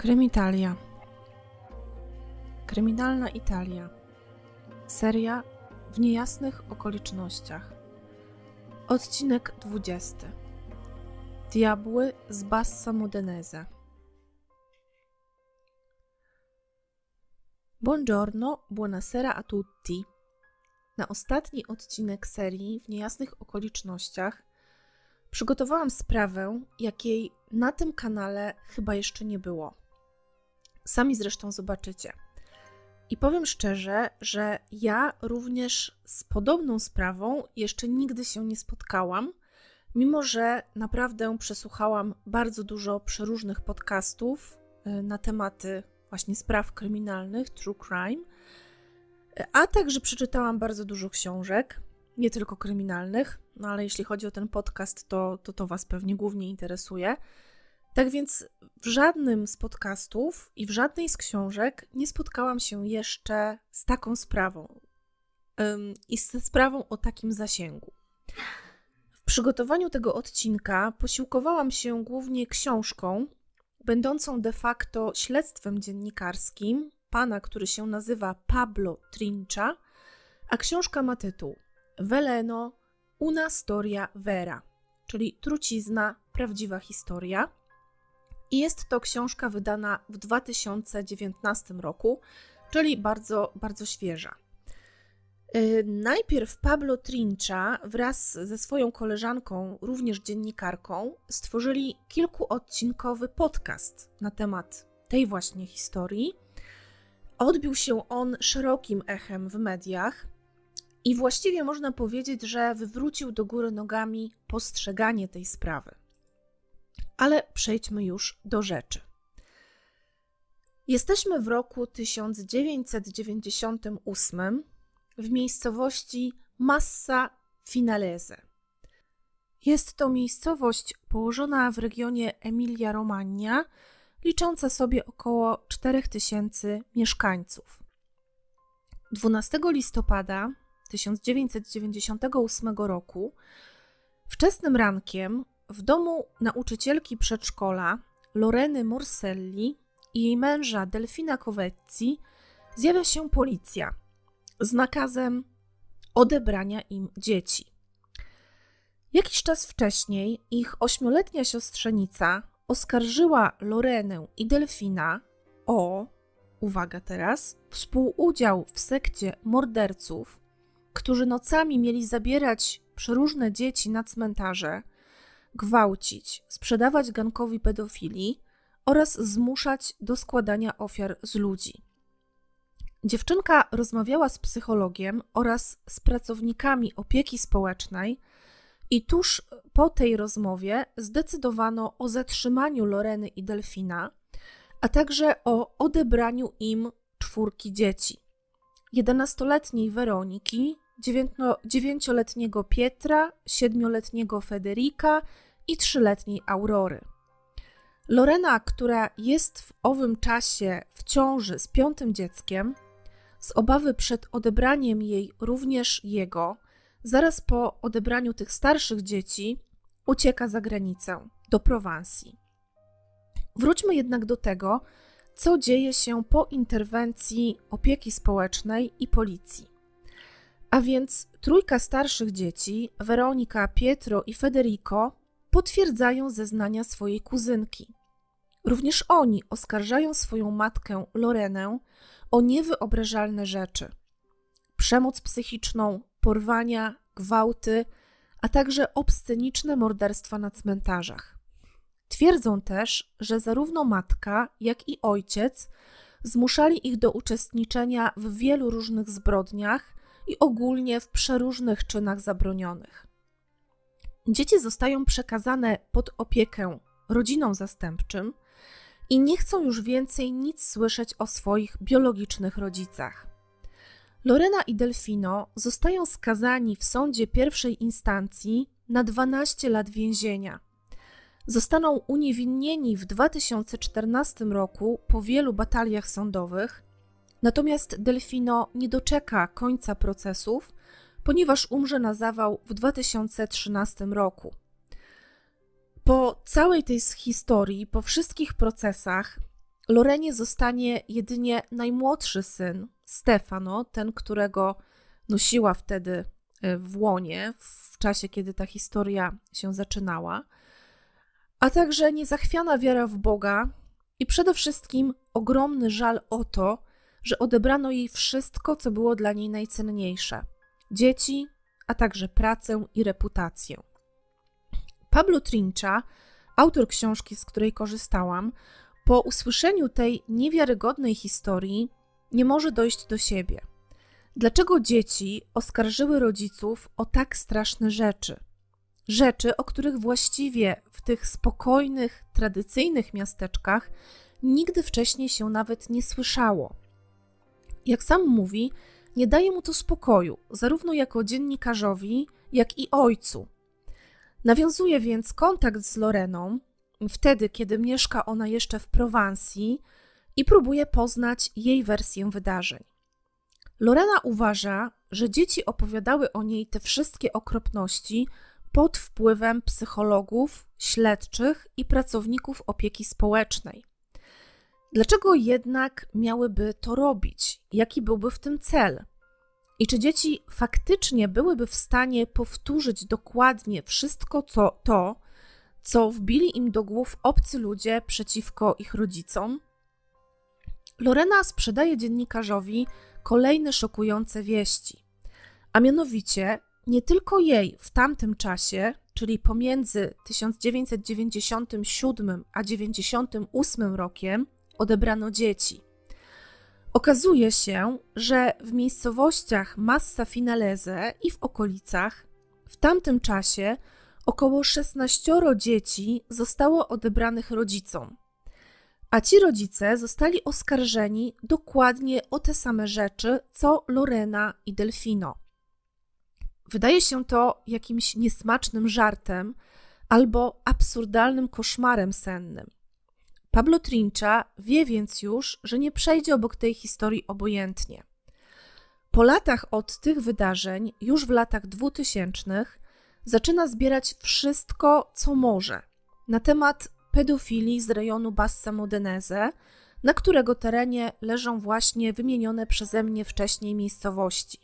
Krymitalia. Kryminalna Italia. Seria w niejasnych okolicznościach. Odcinek 20. Diabły z Bassa Modenese. Buongiorno, buonasera a tutti. Na ostatni odcinek serii w niejasnych okolicznościach przygotowałam sprawę, jakiej na tym kanale chyba jeszcze nie było. Sami zresztą zobaczycie. I powiem szczerze, że ja również z podobną sprawą jeszcze nigdy się nie spotkałam, mimo że naprawdę przesłuchałam bardzo dużo przeróżnych podcastów y, na tematy właśnie spraw kryminalnych, true crime, a także przeczytałam bardzo dużo książek, nie tylko kryminalnych, no ale jeśli chodzi o ten podcast, to to, to Was pewnie głównie interesuje. Tak więc w żadnym z podcastów i w żadnej z książek nie spotkałam się jeszcze z taką sprawą i ze sprawą o takim zasięgu. W przygotowaniu tego odcinka posiłkowałam się głównie książką, będącą de facto śledztwem dziennikarskim pana, który się nazywa Pablo Trincha, a książka ma tytuł Veleno una storia vera, czyli trucizna, prawdziwa historia. I jest to książka wydana w 2019 roku, czyli bardzo, bardzo świeża. Yy, najpierw Pablo Trincha wraz ze swoją koleżanką, również dziennikarką, stworzyli kilkuodcinkowy podcast na temat tej właśnie historii. Odbił się on szerokim echem w mediach i właściwie można powiedzieć, że wywrócił do góry nogami postrzeganie tej sprawy. Ale przejdźmy już do rzeczy. Jesteśmy w roku 1998 w miejscowości Massa Finalese. Jest to miejscowość położona w regionie Emilia-Romagna, licząca sobie około 4000 mieszkańców. 12 listopada 1998 roku wczesnym rankiem w domu nauczycielki przedszkola Loreny Morselli i jej męża Delfina Covezzi zjawia się policja z nakazem odebrania im dzieci. Jakiś czas wcześniej ich ośmioletnia siostrzenica oskarżyła Lorenę i Delfina o, uwaga teraz, współudział w sekcie morderców, którzy nocami mieli zabierać przeróżne dzieci na cmentarze, gwałcić, sprzedawać gankowi pedofilii oraz zmuszać do składania ofiar z ludzi. Dziewczynka rozmawiała z psychologiem oraz z pracownikami opieki społecznej, i tuż po tej rozmowie zdecydowano o zatrzymaniu Loreny i Delfina, a także o odebraniu im czwórki dzieci: 11-letniej Weroniki, 9-letniego Pietra, 7-letniego Federika i 3-letniej Aurory. Lorena, która jest w owym czasie w ciąży z piątym dzieckiem, z obawy przed odebraniem jej również jego, zaraz po odebraniu tych starszych dzieci ucieka za granicę do Prowansji. Wróćmy jednak do tego, co dzieje się po interwencji opieki społecznej i policji. A więc trójka starszych dzieci, Weronika, Pietro i Federico, potwierdzają zeznania swojej kuzynki. Również oni oskarżają swoją matkę Lorenę o niewyobrażalne rzeczy: przemoc psychiczną, porwania, gwałty, a także obsceniczne morderstwa na cmentarzach. Twierdzą też, że zarówno matka, jak i ojciec zmuszali ich do uczestniczenia w wielu różnych zbrodniach i ogólnie w przeróżnych czynach zabronionych. Dzieci zostają przekazane pod opiekę rodzinom zastępczym i nie chcą już więcej nic słyszeć o swoich biologicznych rodzicach. Lorena i Delfino zostają skazani w sądzie pierwszej instancji na 12 lat więzienia. Zostaną uniewinnieni w 2014 roku po wielu bataliach sądowych, natomiast Delfino nie doczeka końca procesów, ponieważ umrze na zawał w 2013 roku. Po całej tej historii, po wszystkich procesach, Lorenie zostanie jedynie najmłodszy syn, Stefano, ten, którego nosiła wtedy e, w łonie w czasie, kiedy ta historia się zaczynała, a także niezachwiana wiara w Boga i przede wszystkim ogromny żal o to, że odebrano jej wszystko, co było dla niej najcenniejsze dzieci, a także pracę i reputację. Pablo Trincha, autor książki, z której korzystałam, po usłyszeniu tej niewiarygodnej historii nie może dojść do siebie. Dlaczego dzieci oskarżyły rodziców o tak straszne rzeczy? Rzeczy, o których właściwie w tych spokojnych, tradycyjnych miasteczkach nigdy wcześniej się nawet nie słyszało. Jak sam mówi, nie daje mu to spokoju, zarówno jako dziennikarzowi, jak i ojcu. Nawiązuje więc kontakt z Loreną, wtedy, kiedy mieszka ona jeszcze w Prowansji i próbuje poznać jej wersję wydarzeń. Lorena uważa, że dzieci opowiadały o niej te wszystkie okropności pod wpływem psychologów, śledczych i pracowników opieki społecznej. Dlaczego jednak miałyby to robić? Jaki byłby w tym cel? I czy dzieci faktycznie byłyby w stanie powtórzyć dokładnie wszystko co, to, co wbili im do głów obcy ludzie przeciwko ich rodzicom? Lorena sprzedaje dziennikarzowi kolejne szokujące wieści. A mianowicie, nie tylko jej w tamtym czasie, czyli pomiędzy 1997 a 1998 rokiem, odebrano dzieci. Okazuje się, że w miejscowościach Massa Finalese i w okolicach w tamtym czasie około 16 dzieci zostało odebranych rodzicom, a ci rodzice zostali oskarżeni dokładnie o te same rzeczy co Lorena i Delfino. Wydaje się to jakimś niesmacznym żartem albo absurdalnym koszmarem sennym. Pablo Trincha wie więc już, że nie przejdzie obok tej historii obojętnie. Po latach od tych wydarzeń, już w latach dwutysięcznych, zaczyna zbierać wszystko, co może na temat pedofilii z rejonu Bassa Modenese, na którego terenie leżą właśnie wymienione przeze mnie wcześniej miejscowości.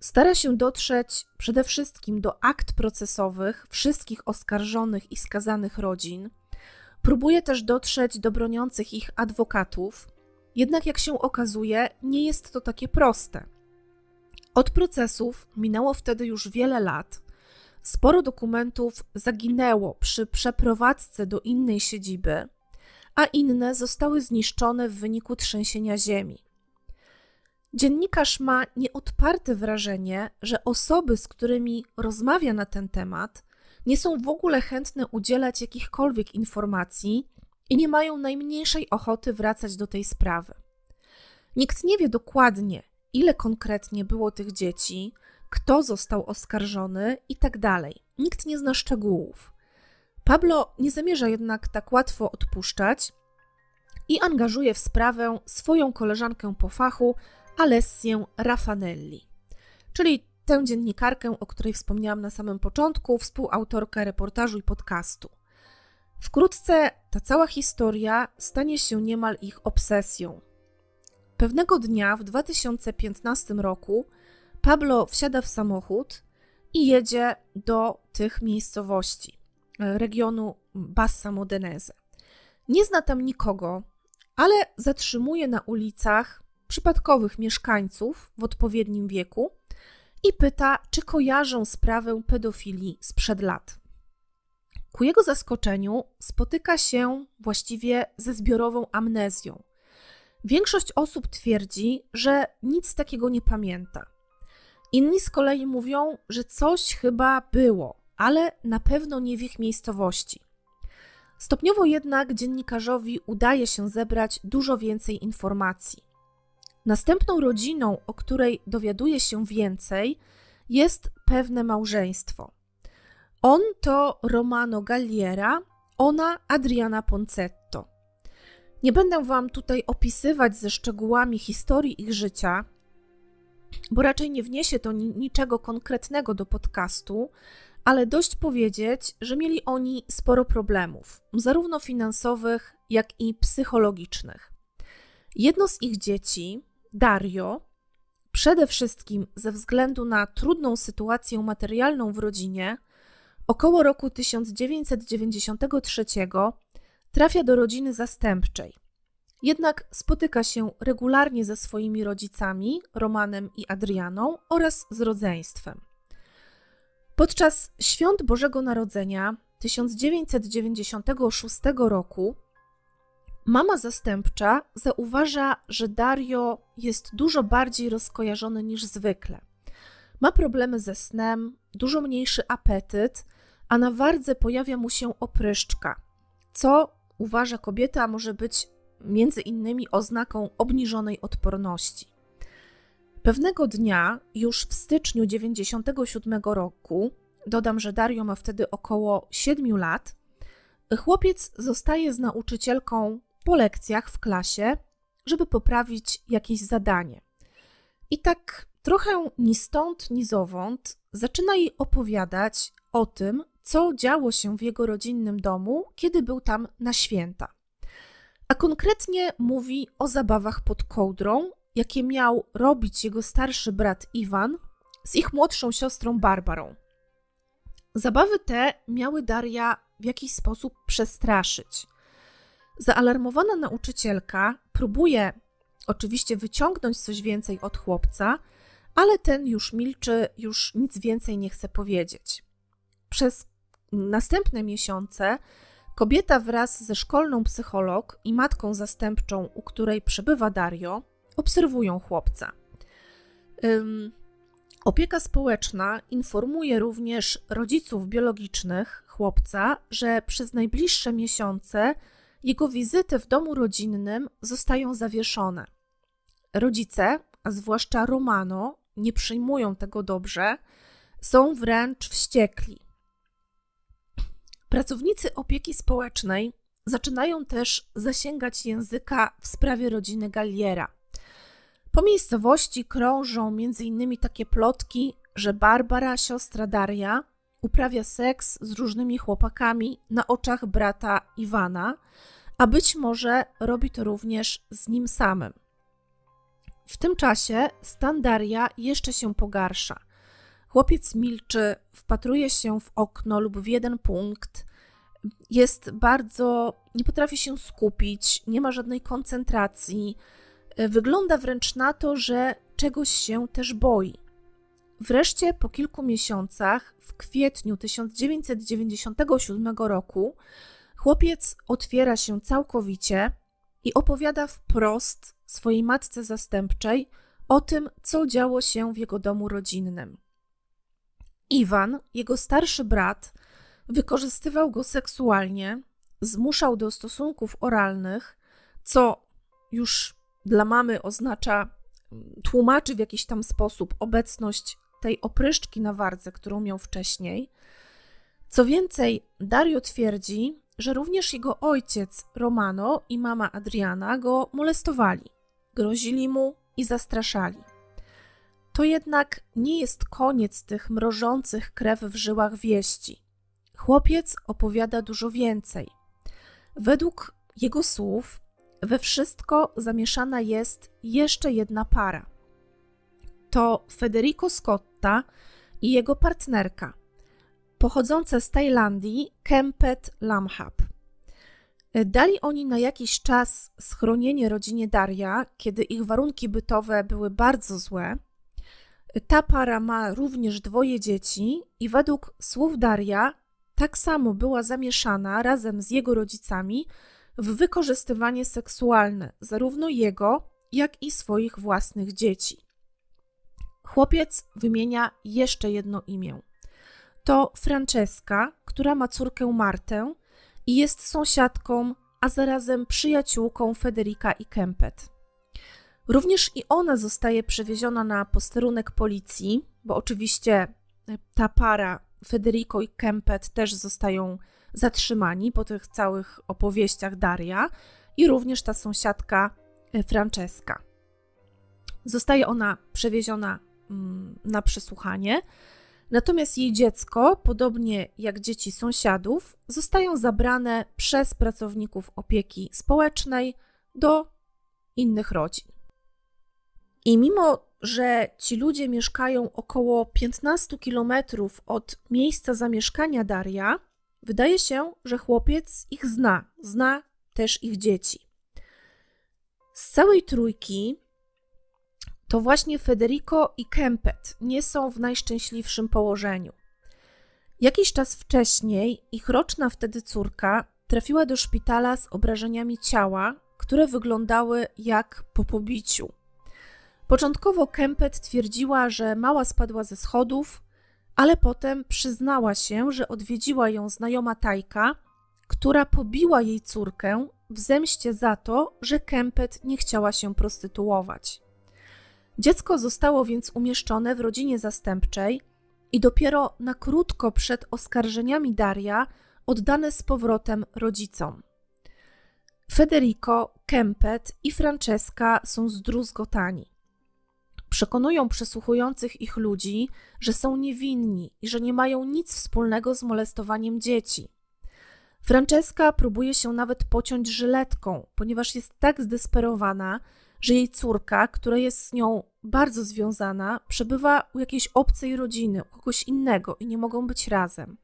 Stara się dotrzeć przede wszystkim do akt procesowych wszystkich oskarżonych i skazanych rodzin. Próbuje też dotrzeć do broniących ich adwokatów, jednak jak się okazuje, nie jest to takie proste. Od procesów minęło wtedy już wiele lat, Sporo dokumentów zaginęło przy przeprowadzce do innej siedziby, a inne zostały zniszczone w wyniku trzęsienia ziemi. Dziennikarz ma nieodparte wrażenie, że osoby, z którymi rozmawia na ten temat, nie są w ogóle chętne udzielać jakichkolwiek informacji i nie mają najmniejszej ochoty wracać do tej sprawy. Nikt nie wie dokładnie, ile konkretnie było tych dzieci, kto został oskarżony i tak. Nikt nie zna szczegółów. Pablo nie zamierza jednak tak łatwo odpuszczać i angażuje w sprawę swoją koleżankę po fachu, Alessię Raffanelli, czyli tę dziennikarkę, o której wspomniałam na samym początku, współautorkę reportażu i podcastu. Wkrótce ta cała historia stanie się niemal ich obsesją. Pewnego dnia w 2015 roku Pablo wsiada w samochód i jedzie do tych miejscowości, regionu Bassa Modenese. Nie zna tam nikogo, ale zatrzymuje na ulicach przypadkowych mieszkańców w odpowiednim wieku i pyta, czy kojarzą sprawę pedofilii sprzed lat. Ku jego zaskoczeniu spotyka się właściwie ze zbiorową amnezją. Większość osób twierdzi, że nic takiego nie pamięta. Inni z kolei mówią, że coś chyba było, ale na pewno nie w ich miejscowości. Stopniowo jednak dziennikarzowi udaje się zebrać dużo więcej informacji. Następną rodziną, o której dowiaduje się więcej, jest pewne małżeństwo. On to Romano Galliera, ona Adriana Poncetto. Nie będę Wam tutaj opisywać ze szczegółami historii ich życia, bo raczej nie wniesie to niczego konkretnego do podcastu, ale dość powiedzieć, że mieli oni sporo problemów, zarówno finansowych, jak i psychologicznych. Jedno z ich dzieci, Dario, przede wszystkim ze względu na trudną sytuację materialną w rodzinie, około roku 1993 trafia do rodziny zastępczej. Jednak spotyka się regularnie ze swoimi rodzicami, Romanem i Adrianą, oraz z rodzeństwem. Podczas świąt Bożego Narodzenia 1996 roku mama zastępcza zauważa, że Dario jest dużo bardziej rozkojarzony niż zwykle. Ma problemy ze snem, dużo mniejszy apetyt, a na wardze pojawia mu się opryszczka, co uważa kobieta może być między innymi oznaką obniżonej odporności. Pewnego dnia, już w styczniu 97 roku, dodam, że Dario ma wtedy około 7 lat, chłopiec zostaje z nauczycielką po lekcjach w klasie, żeby poprawić jakieś zadanie. I tak trochę ni stąd, ni zowąd zaczyna jej opowiadać o tym, co działo się w jego rodzinnym domu, kiedy był tam na święta. A konkretnie mówi o zabawach pod kołdrą, jakie miał robić jego starszy brat Iwan z ich młodszą siostrą Barbarą. Zabawy te miały Daria w jakiś sposób przestraszyć. Zaalarmowana nauczycielka próbuje oczywiście wyciągnąć coś więcej od chłopca, ale ten już milczy, już nic więcej nie chce powiedzieć. Przez następne miesiące kobieta wraz ze szkolną psycholog i matką zastępczą, u której przebywa Dario, obserwują chłopca. Um, opieka społeczna informuje również rodziców biologicznych chłopca, że przez najbliższe miesiące jego wizyty w domu rodzinnym zostają zawieszone. Rodzice, a zwłaszcza Romano, nie przyjmują tego dobrze, są wręcz wściekli. Pracownicy opieki społecznej zaczynają też zasięgać języka w sprawie rodziny Galliera. Po miejscowości krążą m.in. takie plotki, że Barbara, siostra Daria, uprawia seks z różnymi chłopakami na oczach brata Iwana, a być może robi to również z nim samym. W tym czasie stan Daria jeszcze się pogarsza. Chłopiec milczy, wpatruje się w okno lub w jeden punkt, jest bardzo, nie potrafi się skupić, nie ma żadnej koncentracji. Wygląda wręcz na to, że czegoś się też boi. Wreszcie po kilku miesiącach, w kwietniu 1997 roku, chłopiec otwiera się całkowicie i opowiada wprost swojej matce zastępczej o tym, co działo się w jego domu rodzinnym. Iwan, jego starszy brat, wykorzystywał go seksualnie, zmuszał do stosunków oralnych, co już dla mamy oznacza, tłumaczy w jakiś tam sposób obecność tej opryszczki na wardze, którą miał wcześniej. Co więcej, Dario twierdzi, że również jego ojciec Romano i mama Adriana go molestowali, grozili mu i zastraszali. To jednak nie jest koniec tych mrożących krew w żyłach wieści. Chłopiec opowiada dużo więcej. Według jego słów, we wszystko zamieszana jest jeszcze jedna para. To Federico Scotta i jego partnerka, pochodzące z Tajlandii, Kempet Lamhab. Dali oni na jakiś czas schronienie rodzinie Daria, kiedy ich warunki bytowe były bardzo złe. Ta para ma również dwoje dzieci i według słów Daria tak samo była zamieszana razem z jego rodzicami w wykorzystywanie seksualne zarówno jego, jak i swoich własnych dzieci. Chłopiec wymienia jeszcze jedno imię. To Francesca, która ma córkę Martę i jest sąsiadką, a zarazem przyjaciółką Federika i Kempet. Również i ona zostaje przewieziona na posterunek policji, bo oczywiście ta para Federico i Kempet też zostają zatrzymani po tych całych opowieściach Daria i również ta sąsiadka e, Francesca. Zostaje ona przewieziona na przesłuchanie. Natomiast jej dziecko, podobnie jak dzieci sąsiadów, zostają zabrane przez pracowników opieki społecznej do innych rodzin. I mimo, że ci ludzie mieszkają około 15 kilometrów od miejsca zamieszkania Daria, wydaje się, że chłopiec ich zna, zna też ich dzieci. Z całej trójki to właśnie Federico i Kempet nie są w najszczęśliwszym położeniu. Jakiś czas wcześniej ich roczna wtedy córka trafiła do szpitala z obrażeniami ciała, które wyglądały jak po pobiciu. Początkowo Kempet twierdziła, że mała spadła ze schodów, ale potem przyznała się, że odwiedziła ją znajoma Tajka, która pobiła jej córkę w zemście za to, że Kempet nie chciała się prostytuować. Dziecko zostało więc umieszczone w rodzinie zastępczej i dopiero na krótko przed oskarżeniami Daria oddane z powrotem rodzicom. Federico, Kempet i Francesca są zdruzgotani. Przekonują przesłuchujących ich ludzi, że są niewinni i że nie mają nic wspólnego z molestowaniem dzieci. Francesca próbuje się nawet pociąć żyletką, ponieważ jest tak zdesperowana, że jej córka, która jest z nią bardzo związana, przebywa u jakiejś obcej rodziny, u kogoś innego i nie mogą być razem.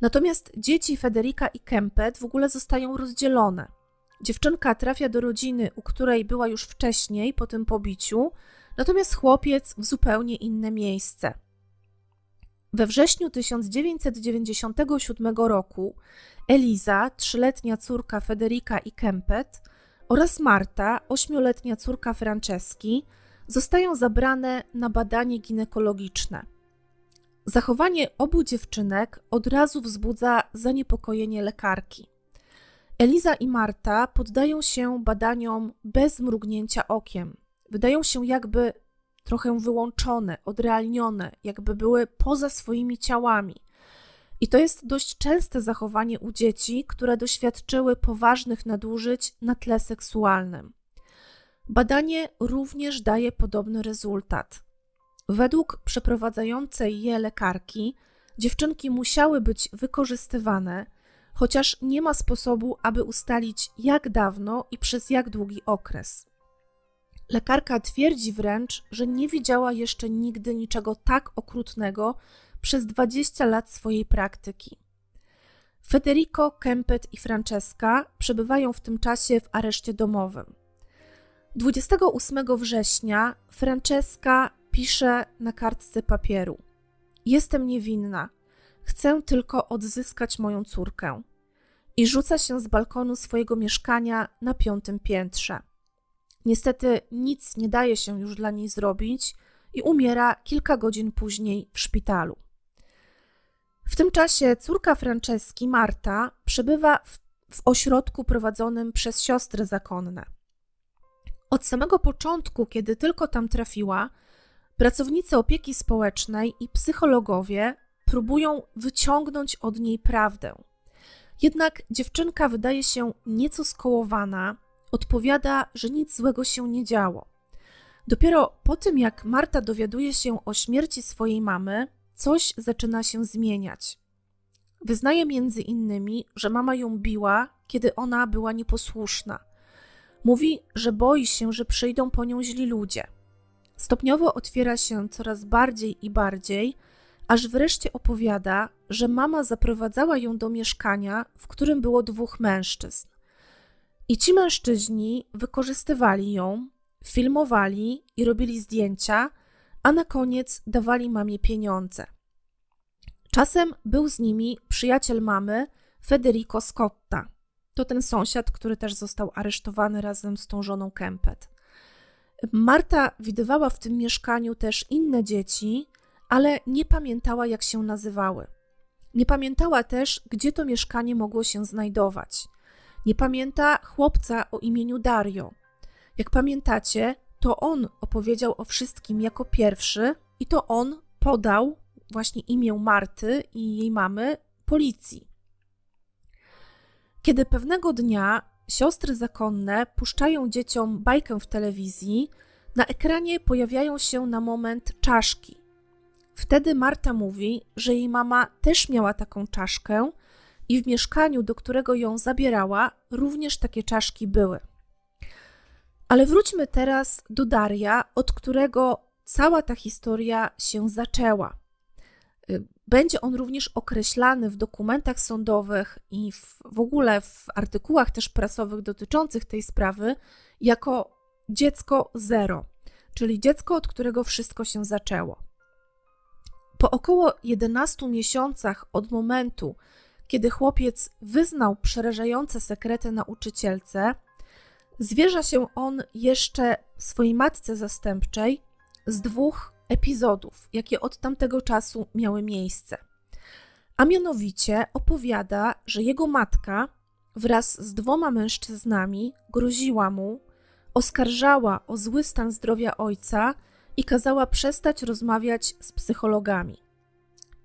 Natomiast dzieci Federika i Kempet w ogóle zostają rozdzielone. Dziewczynka trafia do rodziny, u której była już wcześniej po tym pobiciu, natomiast chłopiec w zupełnie inne miejsce. We wrześniu 1997 roku Eliza, trzyletnia córka Federika i Kempet, oraz Marta, ośmioletnia córka Franceski, zostają zabrane na badanie ginekologiczne. Zachowanie obu dziewczynek od razu wzbudza zaniepokojenie lekarki. Eliza i Marta poddają się badaniom bez mrugnięcia okiem. Wydają się jakby trochę wyłączone, odrealnione, jakby były poza swoimi ciałami. I to jest dość częste zachowanie u dzieci, które doświadczyły poważnych nadużyć na tle seksualnym. Badanie również daje podobny rezultat. Według przeprowadzającej je lekarki, dziewczynki musiały być wykorzystywane, chociaż nie ma sposobu, aby ustalić jak dawno i przez jak długi okres. Lekarka twierdzi wręcz, że nie widziała jeszcze nigdy niczego tak okrutnego przez 20 lat swojej praktyki. Federico, Kempet i Francesca przebywają w tym czasie w areszcie domowym. 28 września Francesca pisze na kartce papieru: Jestem niewinna, chcę tylko odzyskać moją córkę. I rzuca się z balkonu swojego mieszkania na piątym piętrze. Niestety nic nie daje się już dla niej zrobić i umiera kilka godzin później w szpitalu. W tym czasie córka Franceski, Marta, przebywa w, w ośrodku prowadzonym przez siostry zakonne. Od samego początku, kiedy tylko tam trafiła, pracownicy opieki społecznej i psychologowie próbują wyciągnąć od niej prawdę. Jednak dziewczynka wydaje się nieco skołowana, odpowiada, że nic złego się nie działo. Dopiero po tym, jak Marta dowiaduje się o śmierci swojej mamy, coś zaczyna się zmieniać. Wyznaje między innymi, że mama ją biła, kiedy ona była nieposłuszna. Mówi, że boi się, że przyjdą po nią źli ludzie. Stopniowo otwiera się coraz bardziej i bardziej, aż wreszcie opowiada, że mama zaprowadzała ją do mieszkania, w którym było dwóch mężczyzn. I ci mężczyźni wykorzystywali ją, filmowali i robili zdjęcia, a na koniec dawali mamie pieniądze. Czasem był z nimi przyjaciel mamy, Federico Scotta. To ten sąsiad, który też został aresztowany razem z tą żoną Kempet. Marta widywała w tym mieszkaniu też inne dzieci, ale nie pamiętała, jak się nazywały. Nie pamiętała też, gdzie to mieszkanie mogło się znajdować. Nie pamięta chłopca o imieniu Dario. Jak pamiętacie, to on opowiedział o wszystkim jako pierwszy i to on podał właśnie imię Marty i jej mamy policji. Kiedy pewnego dnia siostry zakonne puszczają dzieciom bajkę w telewizji, na ekranie pojawiają się na moment czaszki. Wtedy Marta mówi, że jej mama też miała taką czaszkę i w mieszkaniu, do którego ją zabierała, również takie czaszki były. Ale wróćmy teraz do Daria, od którego cała ta historia się zaczęła. Y, będzie on również określany w dokumentach sądowych i w, w ogóle w artykułach też prasowych dotyczących tej sprawy jako dziecko zero, czyli dziecko, od którego wszystko się zaczęło. Po około 11 miesiącach od momentu, kiedy chłopiec wyznał przerażające sekrety nauczycielce, zwierza się on jeszcze swojej matce zastępczej z dwóch epizodów, jakie od tamtego czasu miały miejsce. A mianowicie opowiada, że jego matka wraz z dwoma mężczyznami groziła mu, oskarżała o zły stan zdrowia ojca i kazała przestać rozmawiać z psychologami.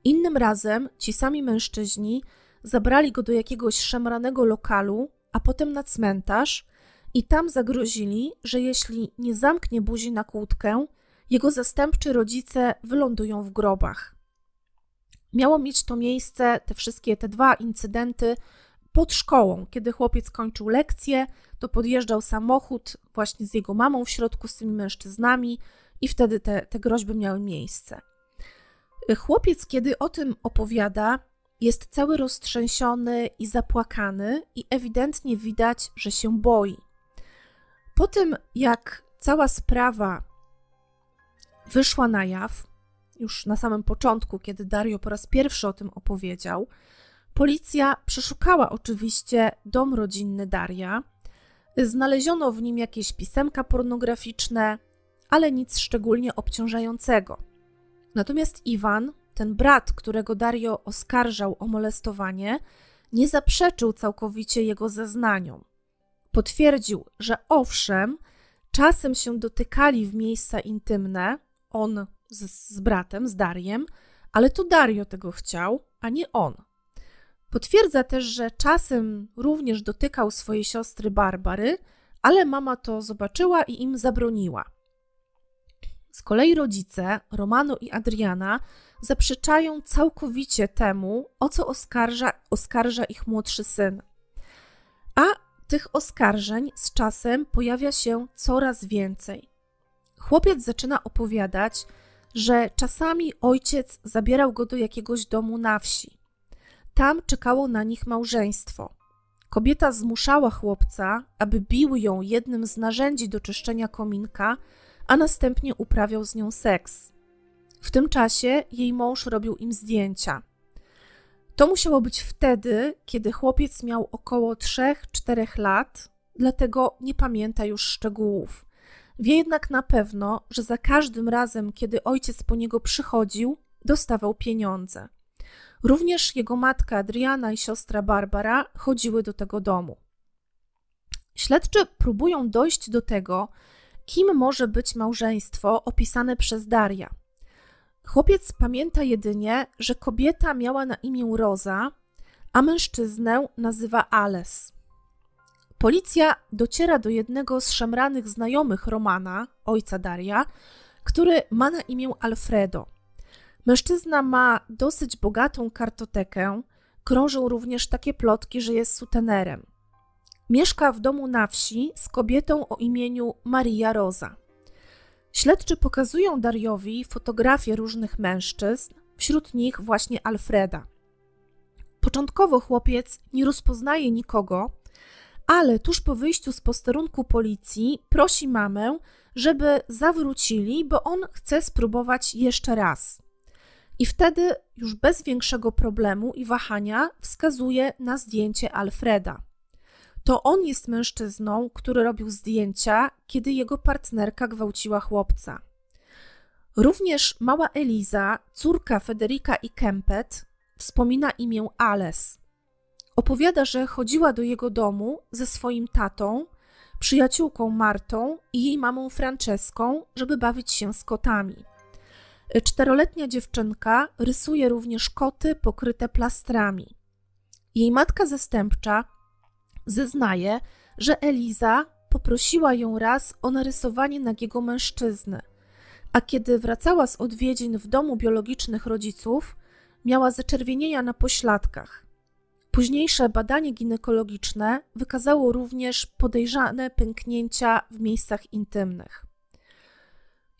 Innym razem ci sami mężczyźni zabrali go do jakiegoś szemranego lokalu, a potem na cmentarz i tam zagrozili, że jeśli nie zamknie buzi na kłódkę, jego zastępczy rodzice wylądują w grobach. Miało mieć to miejsce, te wszystkie te dwa incydenty, pod szkołą. Kiedy chłopiec kończył lekcję, to podjeżdżał samochód właśnie z jego mamą w środku, z tymi mężczyznami, i wtedy te, te groźby miały miejsce. Chłopiec, kiedy o tym opowiada, jest cały roztrzęsiony i zapłakany, i ewidentnie widać, że się boi. Po tym, jak cała sprawa wyszła na jaw, już na samym początku, kiedy Dario po raz pierwszy o tym opowiedział, policja przeszukała oczywiście dom rodzinny Daria. Znaleziono w nim jakieś pisemka pornograficzne, ale nic szczególnie obciążającego. Natomiast Iwan, ten brat, którego Dario oskarżał o molestowanie, nie zaprzeczył całkowicie jego zeznaniom. Potwierdził, że owszem, czasem się dotykali w miejsca intymne, on z, z bratem, z Dariem, ale to Dario tego chciał, a nie on. Potwierdza też, że czasem również dotykał swojej siostry Barbary, ale mama to zobaczyła i im zabroniła. Z kolei rodzice, Romano i Adriana, zaprzeczają całkowicie temu, o co oskarża, oskarża ich młodszy syn. A tych oskarżeń z czasem pojawia się coraz więcej. Chłopiec zaczyna opowiadać, że czasami ojciec zabierał go do jakiegoś domu na wsi. Tam czekało na nich małżeństwo. Kobieta zmuszała chłopca, aby bił ją jednym z narzędzi do czyszczenia kominka, a następnie uprawiał z nią seks. W tym czasie jej mąż robił im zdjęcia. To musiało być wtedy, kiedy chłopiec miał około 3-4 lat, dlatego nie pamięta już szczegółów. Wie jednak na pewno, że za każdym razem, kiedy ojciec po niego przychodził, dostawał pieniądze. Również jego matka Adriana i siostra Barbara chodziły do tego domu. Śledczy próbują dojść do tego, kim może być małżeństwo opisane przez Daria. Chłopiec pamięta jedynie, że kobieta miała na imię Roza, a mężczyznę nazywa Ales. Policja dociera do jednego z szemranych znajomych Romana, ojca Daria, który ma na imię Alfredo. Mężczyzna ma dosyć bogatą kartotekę, krążą również takie plotki, że jest sutenerem. Mieszka w domu na wsi z kobietą o imieniu Maria Rosa. Śledczy pokazują Dariowi fotografie różnych mężczyzn, wśród nich właśnie Alfreda. Początkowo chłopiec nie rozpoznaje nikogo, ale tuż po wyjściu z posterunku policji prosi mamę, żeby zawrócili, bo on chce spróbować jeszcze raz. I wtedy już bez większego problemu i wahania wskazuje na zdjęcie Alfreda. To on jest mężczyzną, który robił zdjęcia, kiedy jego partnerka gwałciła chłopca. Również mała Eliza, córka Federika i Kempet, wspomina imię Ales. Opowiada, że chodziła do jego domu ze swoim tatą, przyjaciółką Martą i jej mamą Franceską, żeby bawić się z kotami. Czteroletnia dziewczynka rysuje również koty pokryte plastrami. Jej matka zastępcza zeznaje, że Eliza poprosiła ją raz o narysowanie nagiego mężczyzny, a kiedy wracała z odwiedzin w domu biologicznych rodziców, miała zaczerwienienia na pośladkach. Późniejsze badanie ginekologiczne wykazało również podejrzane pęknięcia w miejscach intymnych.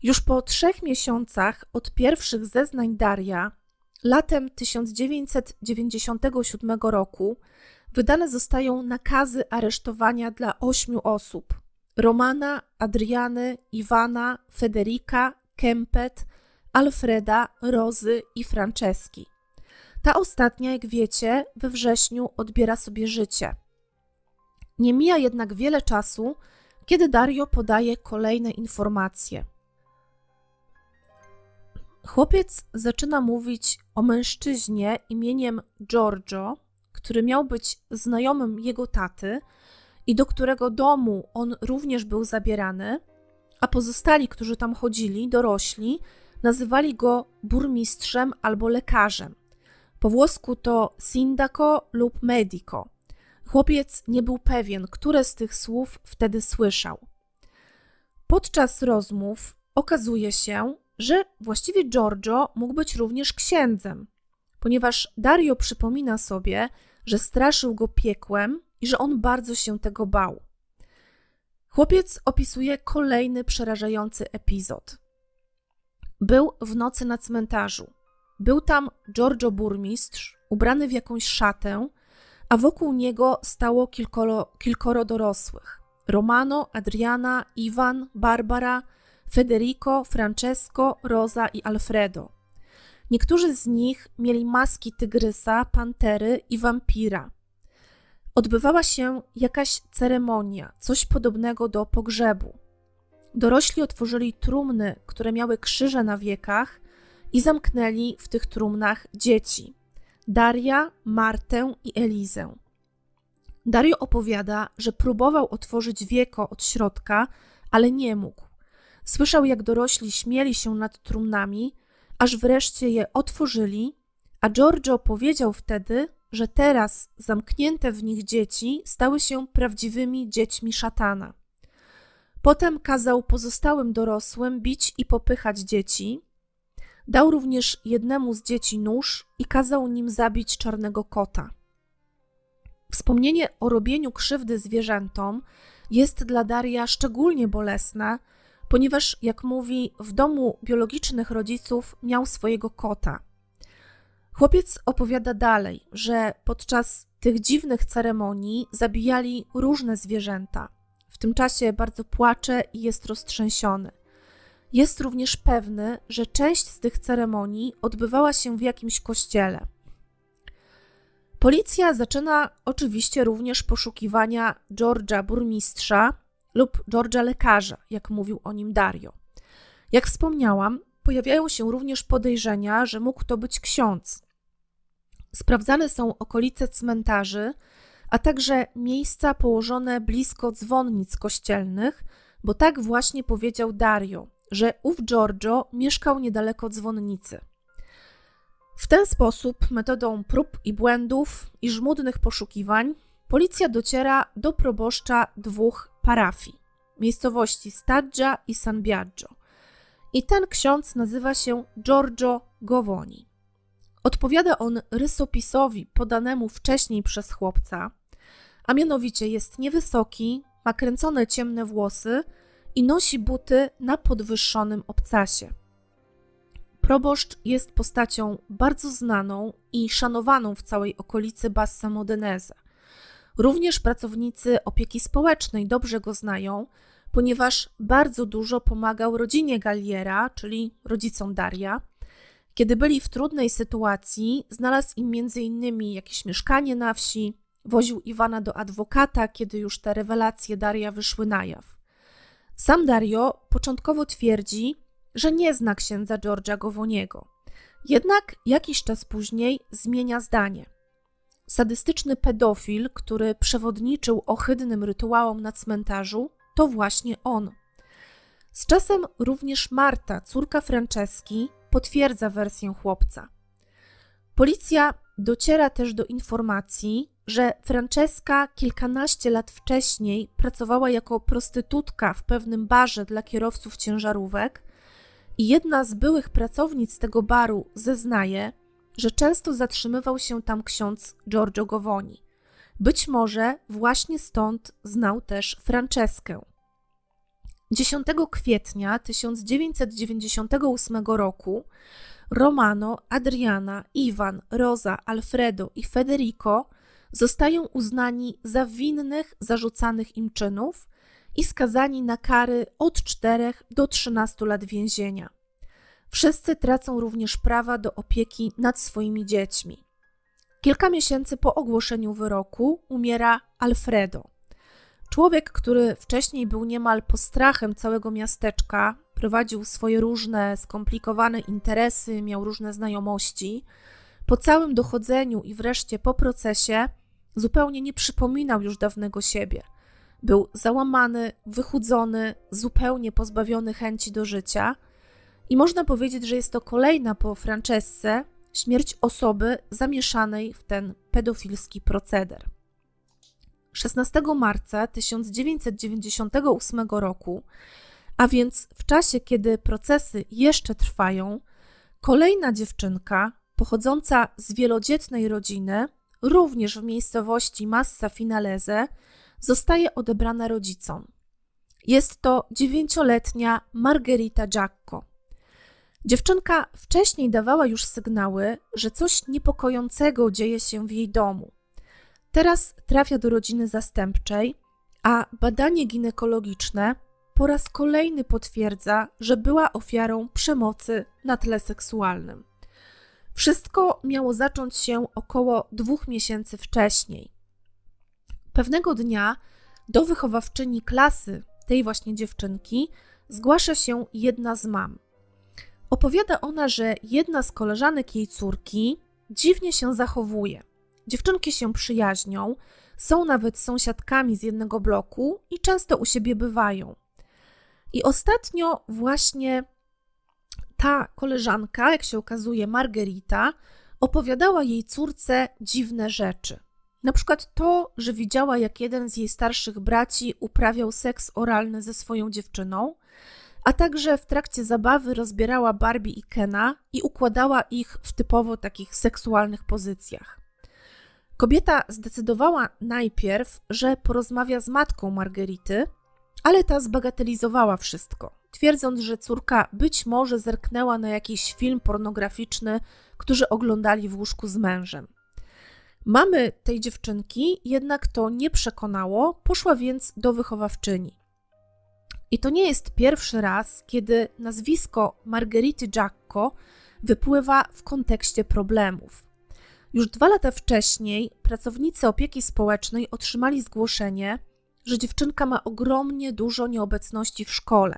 Już po trzech miesiącach od pierwszych zeznań Daria, latem 1997 roku, wydane zostają nakazy aresztowania dla ośmiu osób: Romana, Adriany, Iwana, Federika, Kempet, Alfreda, Rozy i Franceski. Ta ostatnia, jak wiecie, we wrześniu odbiera sobie życie. Nie mija jednak wiele czasu, kiedy Dario podaje kolejne informacje. Chłopiec zaczyna mówić o mężczyźnie imieniem Giorgio, który miał być znajomym jego taty i do którego domu on również był zabierany, a pozostali, którzy tam chodzili, dorośli, nazywali go burmistrzem albo lekarzem. Po włosku to sindaco lub medico. Chłopiec nie był pewien, które z tych słów wtedy słyszał. Podczas rozmów okazuje się, że właściwie Giorgio mógł być również księdzem, ponieważ Dario przypomina sobie, że straszył go piekłem i że on bardzo się tego bał. Chłopiec opisuje kolejny przerażający epizod. Był w nocy na cmentarzu. Był tam Giorgio burmistrz, ubrany w jakąś szatę, a wokół niego stało kilkoro, kilkoro dorosłych. Romano, Adriana, Iwan, Barbara, Federico, Francesco, Rosa i Alfredo. Niektórzy z nich mieli maski tygrysa, pantery i wampira. Odbywała się jakaś ceremonia, coś podobnego do pogrzebu. Dorośli otworzyli trumny, które miały krzyże na wiekach i zamknęli w tych trumnach dzieci: Daria, Martę i Elizę. Dario opowiada, że próbował otworzyć wieko od środka, ale nie mógł. Słyszał, jak dorośli śmieli się nad trumnami, aż wreszcie je otworzyli, a Giorgio powiedział wtedy, że teraz zamknięte w nich dzieci stały się prawdziwymi dziećmi szatana. Potem kazał pozostałym dorosłym bić i popychać dzieci. Dał również jednemu z dzieci nóż i kazał nim zabić czarnego kota. Wspomnienie o robieniu krzywdy zwierzętom jest dla Daria szczególnie bolesne, ponieważ, jak mówi, w domu biologicznych rodziców miał swojego kota. Chłopiec opowiada dalej, że podczas tych dziwnych ceremonii zabijali różne zwierzęta. W tym czasie bardzo płacze i jest roztrzęsiony. Jest również pewny, że część z tych ceremonii odbywała się w jakimś kościele. Policja zaczyna oczywiście również poszukiwania Georgia burmistrza lub Georgia lekarza, jak mówił o nim Dario. Jak wspomniałam, pojawiają się również podejrzenia, że mógł to być ksiądz. Sprawdzane są okolice cmentarzy, a także miejsca położone blisko dzwonnic kościelnych, bo tak właśnie powiedział Dario, że ów Giorgio mieszkał niedaleko dzwonnicy. W ten sposób, metodą prób i błędów i żmudnych poszukiwań, policja dociera do proboszcza dwóch parafii miejscowości Staggia i San Biagio. I ten ksiądz nazywa się Giorgio Govoni. Odpowiada on rysopisowi podanemu wcześniej przez chłopca, a mianowicie jest niewysoki, ma kręcone ciemne włosy i nosi buty na podwyższonym obcasie. Proboszcz jest postacią bardzo znaną i szanowaną w całej okolicy Bassa Modenese. Również pracownicy opieki społecznej dobrze go znają, ponieważ bardzo dużo pomagał rodzinie Galliera, czyli rodzicom Daria. Kiedy byli w trudnej sytuacji, znalazł im m.in. jakieś mieszkanie na wsi, woził Iwana do adwokata, kiedy już te rewelacje Daria wyszły na jaw. Sam Dario początkowo twierdzi, że nie zna księdza Georgia Gowoniego. Jednak jakiś czas później zmienia zdanie. Sadystyczny pedofil, który przewodniczył ohydnym rytuałom na cmentarzu, to właśnie on. Z czasem również Marta, córka Franceski, potwierdza wersję chłopca. Policja dociera też do informacji, że Franceska kilkanaście lat wcześniej pracowała jako prostytutka w pewnym barze dla kierowców ciężarówek i jedna z byłych pracownic tego baru zeznaje, że często zatrzymywał się tam ksiądz Giorgio Govoni. Być może właśnie stąd znał też Franceskę. 10 kwietnia 1998 roku Romano, Adriana, Iwan, Rosa, Alfredo i Federico zostają uznani za winnych zarzucanych im czynów i skazani na kary od 4 do 13 lat więzienia. Wszyscy tracą również prawa do opieki nad swoimi dziećmi. Kilka miesięcy po ogłoszeniu wyroku umiera Alfredo. Człowiek, który wcześniej był niemal postrachem całego miasteczka, prowadził swoje różne skomplikowane interesy, miał różne znajomości, po całym dochodzeniu i wreszcie po procesie zupełnie nie przypominał już dawnego siebie. Był załamany, wychudzony, zupełnie pozbawiony chęci do życia. I można powiedzieć, że jest to kolejna po Francesce śmierć osoby zamieszanej w ten pedofilski proceder. 16 marca 1998 roku, a więc w czasie, kiedy procesy jeszcze trwają, kolejna dziewczynka pochodząca z wielodzietnej rodziny, również w miejscowości Massa Finalese, zostaje odebrana rodzicom. Jest to dziewięcioletnia Margherita Giacco. Dziewczynka wcześniej dawała już sygnały, że coś niepokojącego dzieje się w jej domu. Teraz trafia do rodziny zastępczej, a badanie ginekologiczne po raz kolejny potwierdza, że była ofiarą przemocy na tle seksualnym. Wszystko miało zacząć się około dwóch miesięcy wcześniej. Pewnego dnia do wychowawczyni klasy tej właśnie dziewczynki zgłasza się jedna z mam. Opowiada ona, że jedna z koleżanek jej córki dziwnie się zachowuje. Dziewczynki się przyjaźnią, są nawet sąsiadkami z jednego bloku i często u siebie bywają. I ostatnio właśnie ta koleżanka, jak się okazuje, Margarita, opowiadała jej córce dziwne rzeczy. Na przykład to, że widziała, jak jeden z jej starszych braci uprawiał seks oralny ze swoją dziewczyną, a także w trakcie zabawy rozbierała Barbie i Kena i układała ich w typowo takich seksualnych pozycjach. Kobieta zdecydowała najpierw, że porozmawia z matką Margerity, ale ta zbagatelizowała wszystko, twierdząc, że córka być może zerknęła na jakiś film pornograficzny, który oglądali w łóżku z mężem. Mamy tej dziewczynki jednak to nie przekonało, poszła więc do wychowawczyni. I to nie jest pierwszy raz, kiedy nazwisko Margerity Giacco wypływa w kontekście problemów. Już dwa lata wcześniej pracownicy opieki społecznej otrzymali zgłoszenie, że dziewczynka ma ogromnie dużo nieobecności w szkole.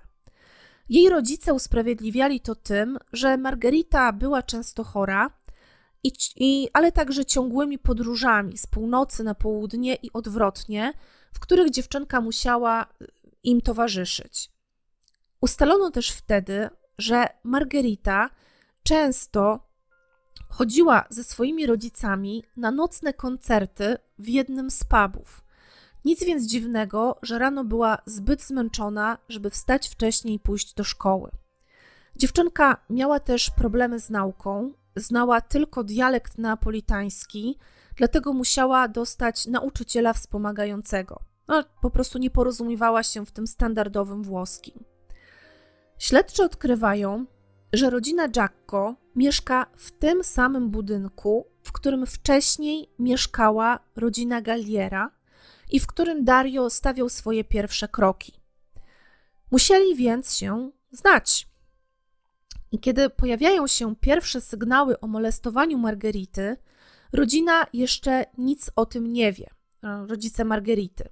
Jej rodzice usprawiedliwiali to tym, że Margarita była często chora, i, i, ale także ciągłymi podróżami z północy na południe i odwrotnie, w których dziewczynka musiała im towarzyszyć. Ustalono też wtedy, że Margarita często chodziła ze swoimi rodzicami na nocne koncerty w jednym z pubów. Nic więc dziwnego, że rano była zbyt zmęczona, żeby wstać wcześniej i pójść do szkoły. Dziewczynka miała też problemy z nauką, znała tylko dialekt neapolitański, dlatego musiała dostać nauczyciela wspomagającego. No, po prostu nie porozumiewała się w tym standardowym włoskim. Śledczy odkrywają, że rodzina Giacco mieszka w tym samym budynku, w którym wcześniej mieszkała rodzina Galliera i w którym Dario stawiał swoje pierwsze kroki. Musieli więc się znać. I kiedy pojawiają się pierwsze sygnały o molestowaniu Margerity, rodzina jeszcze nic o tym nie wie. Rodzice Margerity.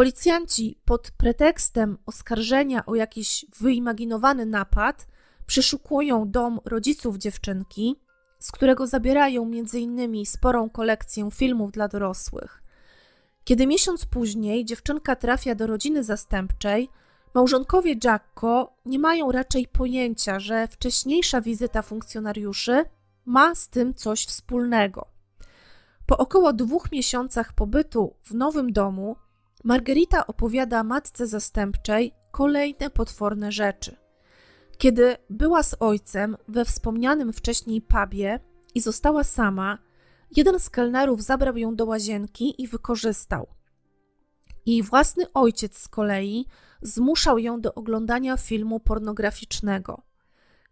Policjanci pod pretekstem oskarżenia o jakiś wyimaginowany napad przeszukują dom rodziców dziewczynki, z którego zabierają m.in. sporą kolekcję filmów dla dorosłych. Kiedy miesiąc później dziewczynka trafia do rodziny zastępczej, małżonkowie Jacko nie mają raczej pojęcia, że wcześniejsza wizyta funkcjonariuszy ma z tym coś wspólnego. Po około dwóch miesiącach pobytu w nowym domu, Margarita opowiada matce zastępczej kolejne potworne rzeczy. Kiedy była z ojcem we wspomnianym wcześniej pubie i została sama, jeden z kelnerów zabrał ją do łazienki i wykorzystał. Jej własny ojciec z kolei zmuszał ją do oglądania filmu pornograficznego.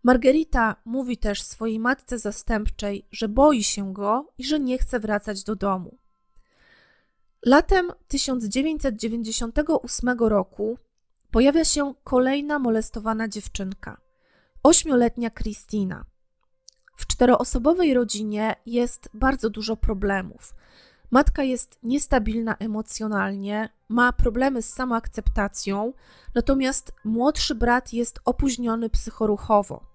Margarita mówi też swojej matce zastępczej, że boi się go i że nie chce wracać do domu. Latem 1998 roku pojawia się kolejna molestowana dziewczynka, ośmioletnia Kristina. W czteroosobowej rodzinie jest bardzo dużo problemów. Matka jest niestabilna emocjonalnie, ma problemy z samoakceptacją, natomiast młodszy brat jest opóźniony psychoruchowo.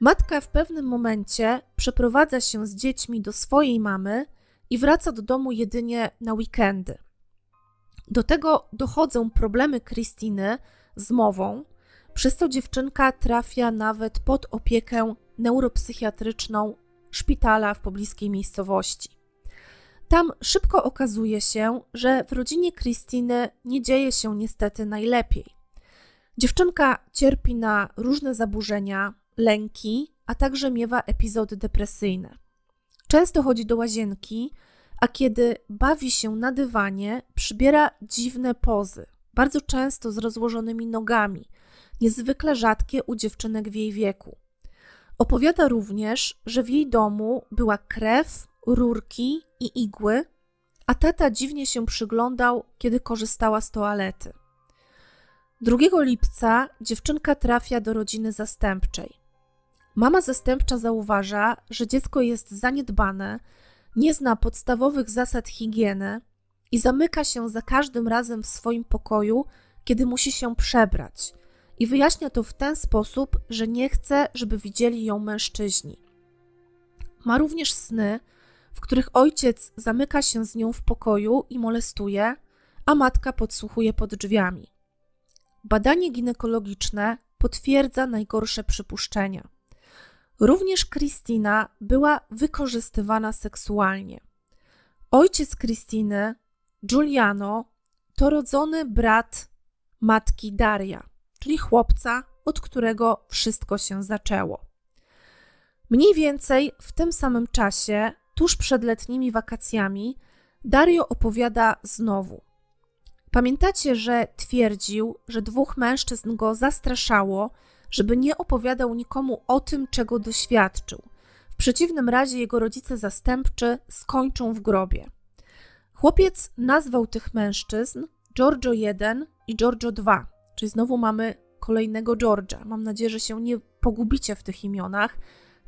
Matka w pewnym momencie przeprowadza się z dziećmi do swojej mamy i wraca do domu jedynie na weekendy. Do tego dochodzą problemy Krystyny z mową, przez co dziewczynka trafia nawet pod opiekę neuropsychiatryczną szpitala w pobliskiej miejscowości. Tam szybko okazuje się, że w rodzinie Krystyny nie dzieje się niestety najlepiej. Dziewczynka cierpi na różne zaburzenia, lęki, a także miewa epizody depresyjne. Często chodzi do łazienki, a kiedy bawi się na dywanie, przybiera dziwne pozy, bardzo często z rozłożonymi nogami, niezwykle rzadkie u dziewczynek w jej wieku. Opowiada również, że w jej domu była krew, rurki i igły, a tata dziwnie się przyglądał, kiedy korzystała z toalety. 2 lipca dziewczynka trafia do rodziny zastępczej. Mama zastępcza zauważa, że dziecko jest zaniedbane, nie zna podstawowych zasad higieny i zamyka się za każdym razem w swoim pokoju, kiedy musi się przebrać. I wyjaśnia to w ten sposób, że nie chce, żeby widzieli ją mężczyźni. Ma również sny, w których ojciec zamyka się z nią w pokoju i molestuje, a matka podsłuchuje pod drzwiami. Badanie ginekologiczne potwierdza najgorsze przypuszczenia. Również Kristina była wykorzystywana seksualnie. Ojciec Kristiny, Giuliano, to rodzony brat matki Daria, czyli chłopca, od którego wszystko się zaczęło. Mniej więcej w tym samym czasie, tuż przed letnimi wakacjami, Dario opowiada znowu. Pamiętacie, że twierdził, że dwóch mężczyzn go zastraszało żeby nie opowiadał nikomu o tym, czego doświadczył. W przeciwnym razie jego rodzice zastępczy skończą w grobie. Chłopiec nazwał tych mężczyzn Giorgio I i Giorgio II, czyli znowu mamy kolejnego Georgia. Mam nadzieję, że się nie pogubicie w tych imionach.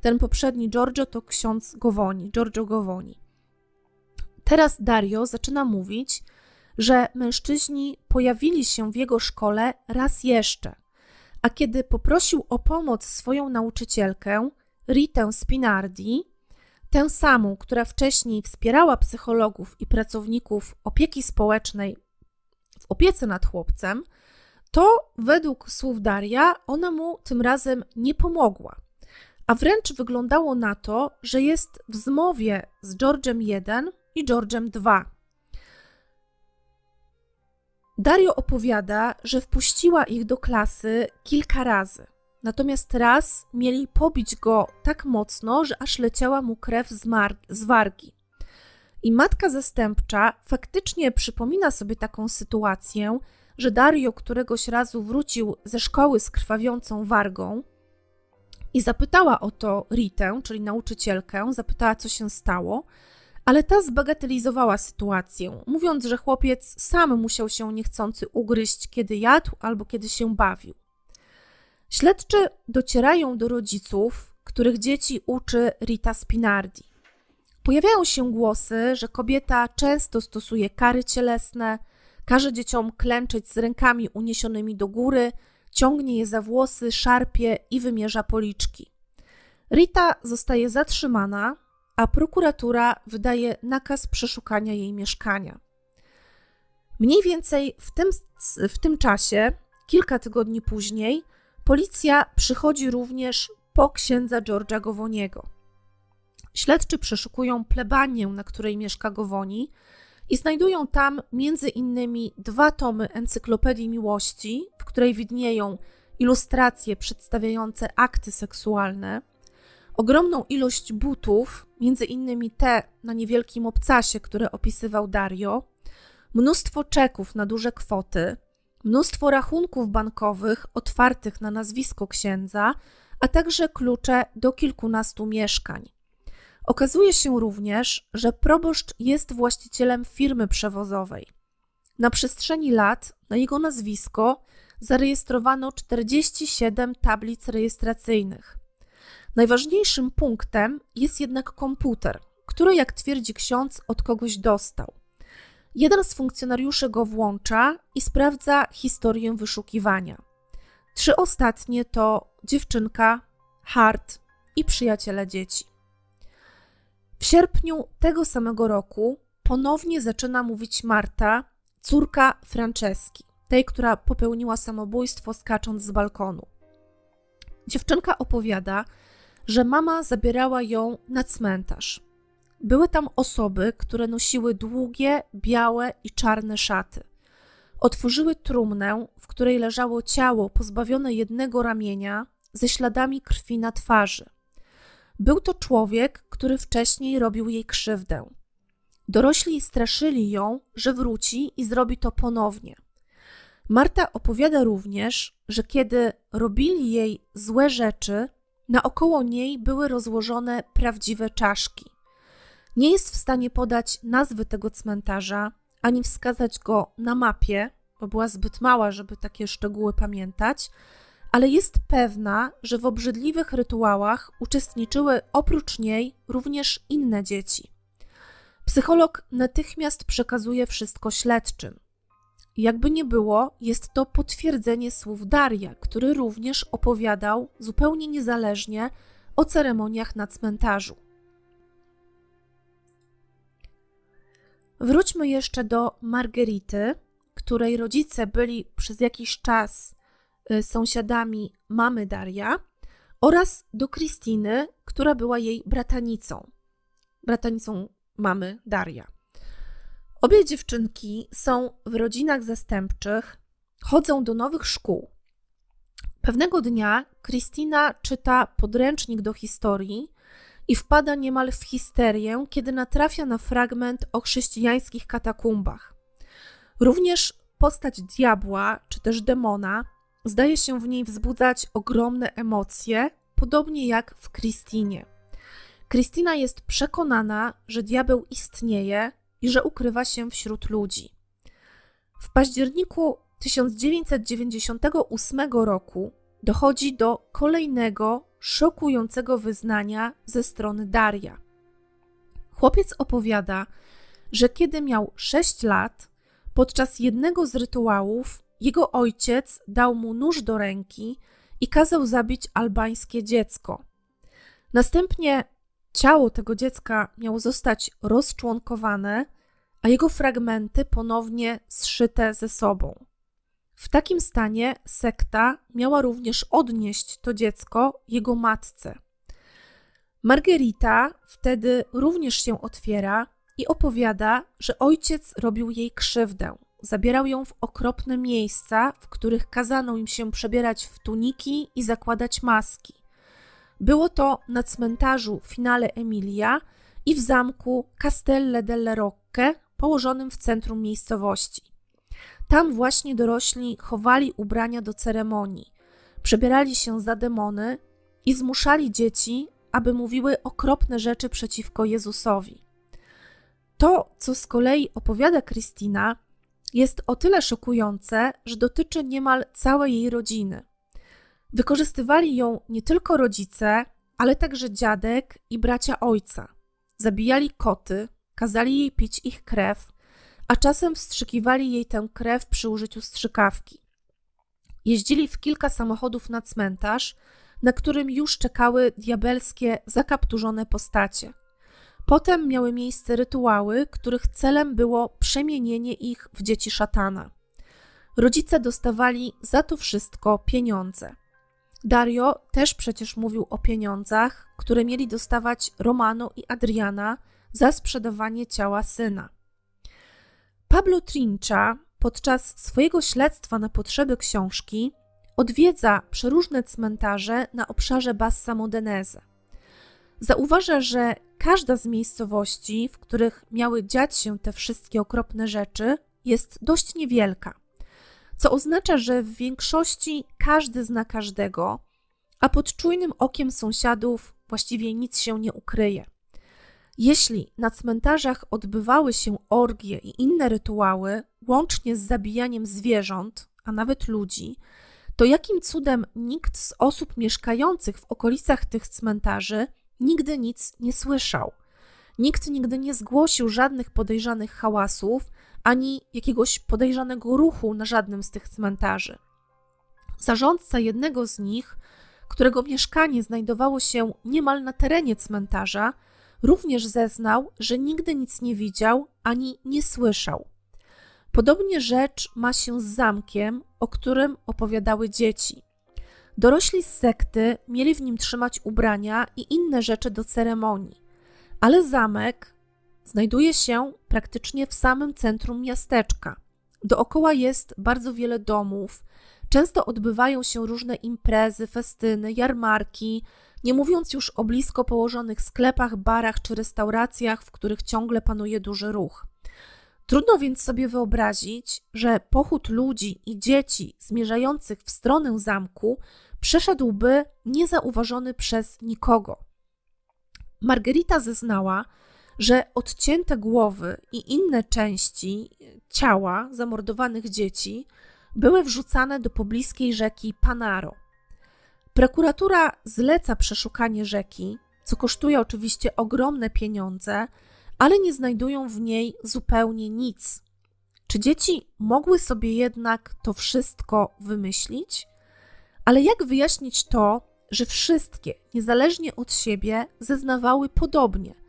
Ten poprzedni Giorgio to ksiądz Gowoni, Giorgio Gowoni. Teraz Dario zaczyna mówić, że mężczyźni pojawili się w jego szkole raz jeszcze – a kiedy poprosił o pomoc swoją nauczycielkę, Ritę Spinardi, tę samą, która wcześniej wspierała psychologów i pracowników opieki społecznej w opiece nad chłopcem, to według słów Daria ona mu tym razem nie pomogła. A wręcz wyglądało na to, że jest w zmowie z George'em I i George'em II. Dario opowiada, że wpuściła ich do klasy kilka razy. Natomiast raz mieli pobić go tak mocno, że aż leciała mu krew z, z wargi. I matka zastępcza faktycznie przypomina sobie taką sytuację, że Dario któregoś razu wrócił ze szkoły z krwawiącą wargą i zapytała o to Ritę, czyli nauczycielkę, zapytała, co się stało ale ta zbagatelizowała sytuację, mówiąc, że chłopiec sam musiał się niechcący ugryźć, kiedy jadł albo kiedy się bawił. Śledczy docierają do rodziców, których dzieci uczy Rita Spinardi. Pojawiają się głosy, że kobieta często stosuje kary cielesne, każe dzieciom klęczeć z rękami uniesionymi do góry, ciągnie je za włosy, szarpie i wymierza policzki. Rita zostaje zatrzymana, a prokuratura wydaje nakaz przeszukania jej mieszkania. Mniej więcej w tym, w tym czasie, kilka tygodni później, policja przychodzi również po księdza George'a Gowoniego. Śledczy przeszukują plebanię, na której mieszka Gowoni i znajdują tam między innymi dwa tomy Encyklopedii Miłości, w której widnieją ilustracje przedstawiające akty seksualne, ogromną ilość butów, między innymi te na niewielkim obcasie, które opisywał Dario, mnóstwo czeków na duże kwoty, mnóstwo rachunków bankowych otwartych na nazwisko księdza, a także klucze do kilkunastu mieszkań. Okazuje się również, że proboszcz jest właścicielem firmy przewozowej. Na przestrzeni lat na jego nazwisko zarejestrowano 47 tablic rejestracyjnych. Najważniejszym punktem jest jednak komputer, który, jak twierdzi ksiądz, od kogoś dostał. Jeden z funkcjonariuszy go włącza i sprawdza historię wyszukiwania. Trzy ostatnie to dziewczynka, Hart i przyjaciele dzieci. W sierpniu tego samego roku ponownie zaczyna mówić Marta, córka Franceski, tej, która popełniła samobójstwo skacząc z balkonu. Dziewczynka opowiada, że mama zabierała ją na cmentarz. Były tam osoby, które nosiły długie, białe i czarne szaty. Otworzyły trumnę, w której leżało ciało pozbawione jednego ramienia, ze śladami krwi na twarzy. Był to człowiek, który wcześniej robił jej krzywdę. Dorośli straszyli ją, że wróci i zrobi to ponownie. Marta opowiada również, że kiedy robili jej złe rzeczy, naokoło niej były rozłożone prawdziwe czaszki. Nie jest w stanie podać nazwy tego cmentarza ani wskazać go na mapie, bo była zbyt mała, żeby takie szczegóły pamiętać, ale jest pewna, że w obrzydliwych rytuałach uczestniczyły oprócz niej również inne dzieci. Psycholog natychmiast przekazuje wszystko śledczym. Jakby nie było, jest to potwierdzenie słów Daria, który również opowiadał zupełnie niezależnie o ceremoniach na cmentarzu. Wróćmy jeszcze do Margerity, której rodzice byli przez jakiś czas y, sąsiadami mamy Daria, oraz do Kristiny, która była jej bratanicą, bratanicą mamy Daria. Obie dziewczynki są w rodzinach zastępczych, chodzą do nowych szkół. Pewnego dnia Kristina czyta podręcznik do historii i wpada niemal w histerię, kiedy natrafia na fragment o chrześcijańskich katakumbach. Również postać diabła czy też demona zdaje się w niej wzbudzać ogromne emocje, podobnie jak w Kristinie. Kristina jest przekonana, że diabeł istnieje i że ukrywa się wśród ludzi. W październiku 1998 roku dochodzi do kolejnego szokującego wyznania ze strony Daria. Chłopiec opowiada, że kiedy miał 6 lat, podczas jednego z rytuałów jego ojciec dał mu nóż do ręki i kazał zabić albańskie dziecko. Następnie ciało tego dziecka miało zostać rozczłonkowane, a jego fragmenty ponownie zszyte ze sobą. W takim stanie sekta miała również odnieść to dziecko jego matce. Margerita wtedy również się otwiera i opowiada, że ojciec robił jej krzywdę. Zabierał ją w okropne miejsca, w których kazano im się przebierać w tuniki i zakładać maski. Było to na cmentarzu Finale Emilia i w zamku Castelle delle Rocche, położonym w centrum miejscowości. Tam właśnie dorośli chowali ubrania do ceremonii, przebierali się za demony i zmuszali dzieci, aby mówiły okropne rzeczy przeciwko Jezusowi. To, co z kolei opowiada Kristina, jest o tyle szokujące, że dotyczy niemal całej jej rodziny. Wykorzystywali ją nie tylko rodzice, ale także dziadek i bracia ojca. Zabijali koty, kazali jej pić ich krew, a czasem wstrzykiwali jej tę krew przy użyciu strzykawki. Jeździli w kilka samochodów na cmentarz, na którym już czekały diabelskie, zakapturzone postacie. Potem miały miejsce rytuały, których celem było przemienienie ich w dzieci szatana. Rodzice dostawali za to wszystko pieniądze. Dario też przecież mówił o pieniądzach, które mieli dostawać Romano i Adriana za sprzedawanie ciała syna. Pablo Trincha podczas swojego śledztwa na potrzeby książki odwiedza przeróżne cmentarze na obszarze Bassa Modenese. Zauważa, że każda z miejscowości, w których miały dziać się te wszystkie okropne rzeczy, jest dość niewielka, co oznacza, że w większości każdy zna każdego, a pod czujnym okiem sąsiadów właściwie nic się nie ukryje. Jeśli na cmentarzach odbywały się orgie i inne rytuały, łącznie z zabijaniem zwierząt, a nawet ludzi, to jakim cudem nikt z osób mieszkających w okolicach tych cmentarzy nigdy nic nie słyszał? Nikt nigdy nie zgłosił żadnych podejrzanych hałasów ani jakiegoś podejrzanego ruchu na żadnym z tych cmentarzy. Zarządca jednego z nich, którego mieszkanie znajdowało się niemal na terenie cmentarza, również zeznał, że nigdy nic nie widział ani nie słyszał. Podobnie rzecz ma się z zamkiem, o którym opowiadały dzieci. Dorośli z sekty mieli w nim trzymać ubrania i inne rzeczy do ceremonii, ale zamek znajduje się praktycznie w samym centrum miasteczka. Dookoła jest bardzo wiele domów, często odbywają się różne imprezy, festyny, jarmarki, nie mówiąc już o blisko położonych sklepach, barach czy restauracjach, w których ciągle panuje duży ruch. Trudno więc sobie wyobrazić, że pochód ludzi i dzieci zmierzających w stronę zamku przeszedłby niezauważony przez nikogo. Margarita zeznała, że odcięte głowy i inne części ciała zamordowanych dzieci były wrzucane do pobliskiej rzeki Panaro. Prokuratura zleca przeszukanie rzeki, co kosztuje oczywiście ogromne pieniądze, ale nie znajdują w niej zupełnie nic. Czy dzieci mogły sobie jednak to wszystko wymyślić? Ale jak wyjaśnić to, że wszystkie, niezależnie od siebie, zeznawały podobnie?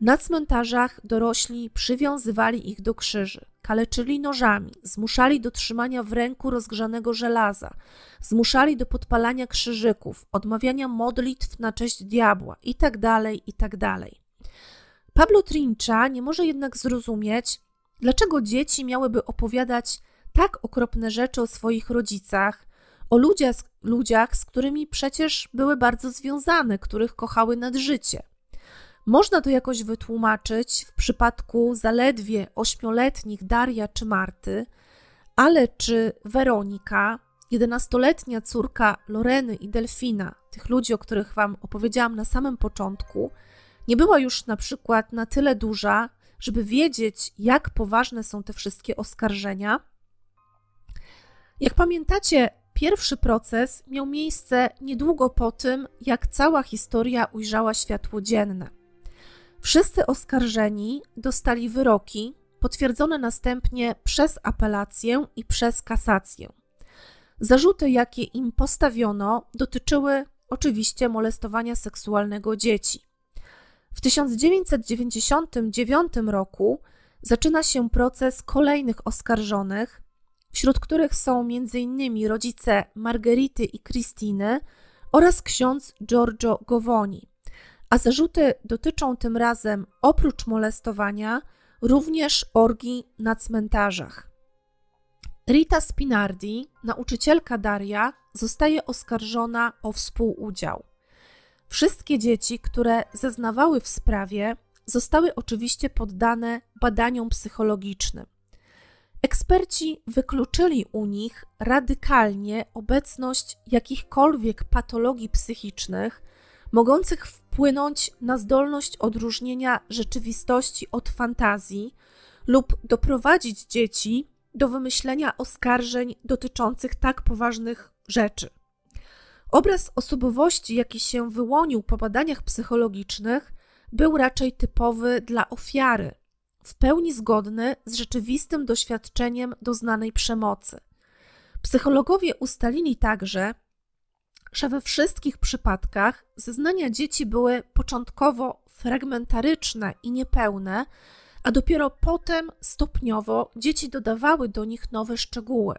Na cmentarzach dorośli przywiązywali ich do krzyży, kaleczyli nożami, zmuszali do trzymania w ręku rozgrzanego żelaza, zmuszali do podpalania krzyżyków, odmawiania modlitw na cześć diabła itd., tak itd. Tak Pablo Trincha nie może jednak zrozumieć, dlaczego dzieci miałyby opowiadać tak okropne rzeczy o swoich rodzicach, o ludziach, ludziach, z którymi przecież były bardzo związane, których kochały nad życie. Można to jakoś wytłumaczyć w przypadku zaledwie ośmioletnich Daria czy Marty, ale czy Weronika, jedenastoletnia córka Loreny i Delfina, tych ludzi, o których Wam opowiedziałam na samym początku, nie była już na przykład na tyle duża, żeby wiedzieć, jak poważne są te wszystkie oskarżenia? Jak pamiętacie, pierwszy proces miał miejsce niedługo po tym, jak cała historia ujrzała światło dzienne. Wszyscy oskarżeni dostali wyroki, potwierdzone następnie przez apelację i przez kasację. Zarzuty, jakie im postawiono, dotyczyły oczywiście molestowania seksualnego dzieci. W 1999 roku zaczyna się proces kolejnych oskarżonych, wśród których są m.in. rodzice Margerity i Christiny oraz ksiądz Giorgio Govoni a zarzuty dotyczą tym razem oprócz molestowania również orgii na cmentarzach. Rita Spinardi, nauczycielka Daria, zostaje oskarżona o współudział. Wszystkie dzieci, które zeznawały w sprawie, zostały oczywiście poddane badaniom psychologicznym. Eksperci wykluczyli u nich radykalnie obecność jakichkolwiek patologii psychicznych, mogących wpłynąć na zdolność odróżnienia rzeczywistości od fantazji lub doprowadzić dzieci do wymyślenia oskarżeń dotyczących tak poważnych rzeczy. Obraz osobowości, jaki się wyłonił po badaniach psychologicznych, był raczej typowy dla ofiary, w pełni zgodny z rzeczywistym doświadczeniem doznanej przemocy. Psychologowie ustalili także, że we wszystkich przypadkach zeznania dzieci były początkowo fragmentaryczne i niepełne, a dopiero potem stopniowo dzieci dodawały do nich nowe szczegóły.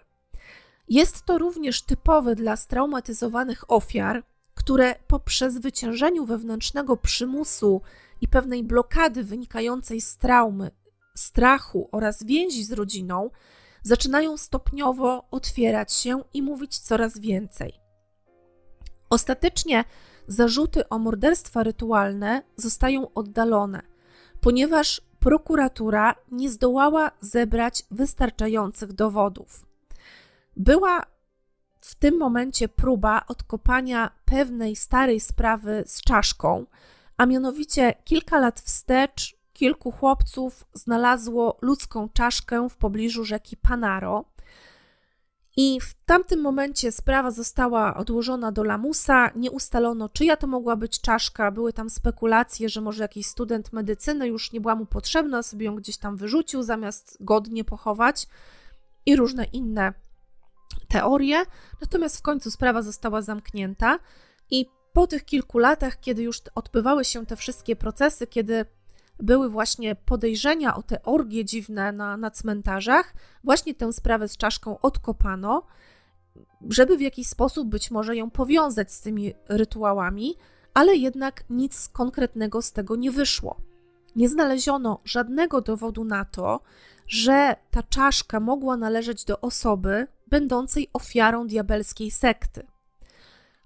Jest to również typowe dla straumatyzowanych ofiar, które po przezwyciężeniu wewnętrznego przymusu i pewnej blokady wynikającej z traumy, strachu oraz więzi z rodziną zaczynają stopniowo otwierać się i mówić coraz więcej. Ostatecznie zarzuty o morderstwa rytualne zostają oddalone, ponieważ prokuratura nie zdołała zebrać wystarczających dowodów. Była w tym momencie próba odkopania pewnej starej sprawy z czaszką, a mianowicie kilka lat wstecz kilku chłopców znalazło ludzką czaszkę w pobliżu rzeki Panaro. I w tamtym momencie sprawa została odłożona do lamusa. Nie ustalono, czyja to mogła być czaszka. Były tam spekulacje, że może jakiś student medycyny już nie była mu potrzebna, sobie ją gdzieś tam wyrzucił, zamiast godnie pochować, i różne inne teorie. Natomiast w końcu sprawa została zamknięta. I po tych kilku latach, kiedy już odbywały się te wszystkie procesy, kiedy były właśnie podejrzenia o te orgie dziwne na, na cmentarzach, właśnie tę sprawę z czaszką odkopano, żeby w jakiś sposób być może ją powiązać z tymi rytuałami, ale jednak nic konkretnego z tego nie wyszło. Nie znaleziono żadnego dowodu na to, że ta czaszka mogła należeć do osoby będącej ofiarą diabelskiej sekty.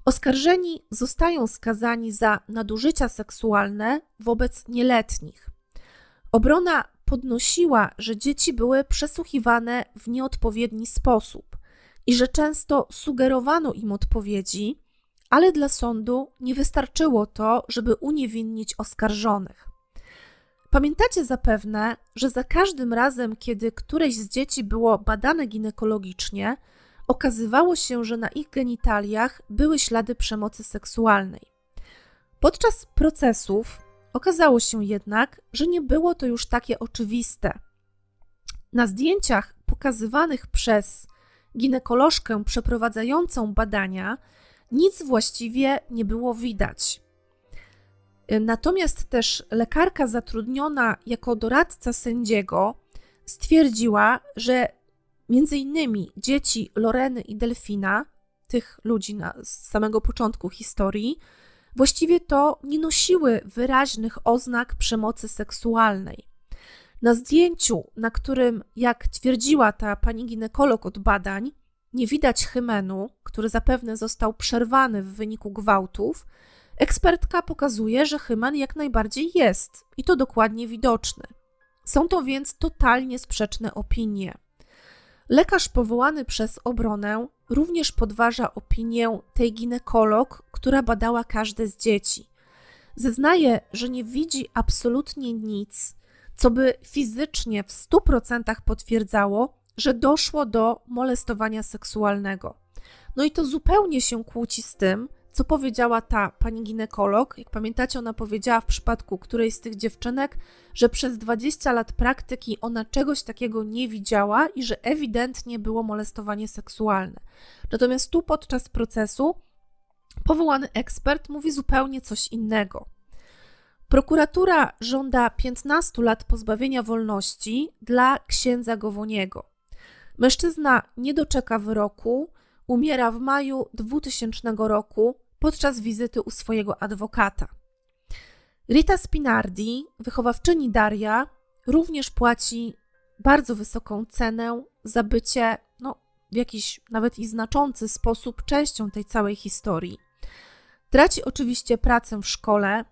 Oskarżeni zostają skazani za nadużycia seksualne wobec nieletnich. Obrona podnosiła, że dzieci były przesłuchiwane w nieodpowiedni sposób i że często sugerowano im odpowiedzi, ale dla sądu nie wystarczyło to, żeby uniewinnić oskarżonych. Pamiętacie zapewne, że za każdym razem, kiedy któreś z dzieci było badane ginekologicznie, okazywało się, że na ich genitaliach były ślady przemocy seksualnej. Podczas procesów okazało się jednak, że nie było to już takie oczywiste. Na zdjęciach pokazywanych przez ginekolożkę przeprowadzającą badania nic właściwie nie było widać. Natomiast też lekarka zatrudniona jako doradca sędziego stwierdziła, że między innymi dzieci Loreny i Delfina, tych ludzi na, z samego początku historii, właściwie to nie nosiły wyraźnych oznak przemocy seksualnej. Na zdjęciu, na którym, jak twierdziła ta pani ginekolog od badań, nie widać hymenu, który zapewne został przerwany w wyniku gwałtów, ekspertka pokazuje, że hymen jak najbardziej jest i to dokładnie widoczny. Są to więc totalnie sprzeczne opinie. Lekarz powołany przez obronę również podważa opinię tej ginekolog, która badała każde z dzieci. Zeznaje, że nie widzi absolutnie nic, co by fizycznie w 100% potwierdzało, że doszło do molestowania seksualnego. No i to zupełnie się kłóci z tym, co powiedziała ta pani ginekolog. Jak pamiętacie, ona powiedziała w przypadku którejś z tych dziewczynek, że przez 20 lat praktyki ona czegoś takiego nie widziała i że ewidentnie było molestowanie seksualne. Natomiast tu podczas procesu powołany ekspert mówi zupełnie coś innego. Prokuratura żąda 15 lat pozbawienia wolności dla księdza Gowoniego. Mężczyzna nie doczeka wyroku, umiera w maju 2000 roku podczas wizyty u swojego adwokata. Rita Spinardi, wychowawczyni Daria, również płaci bardzo wysoką cenę za bycie, no, w jakiś nawet i znaczący sposób częścią tej całej historii. Traci oczywiście pracę w szkole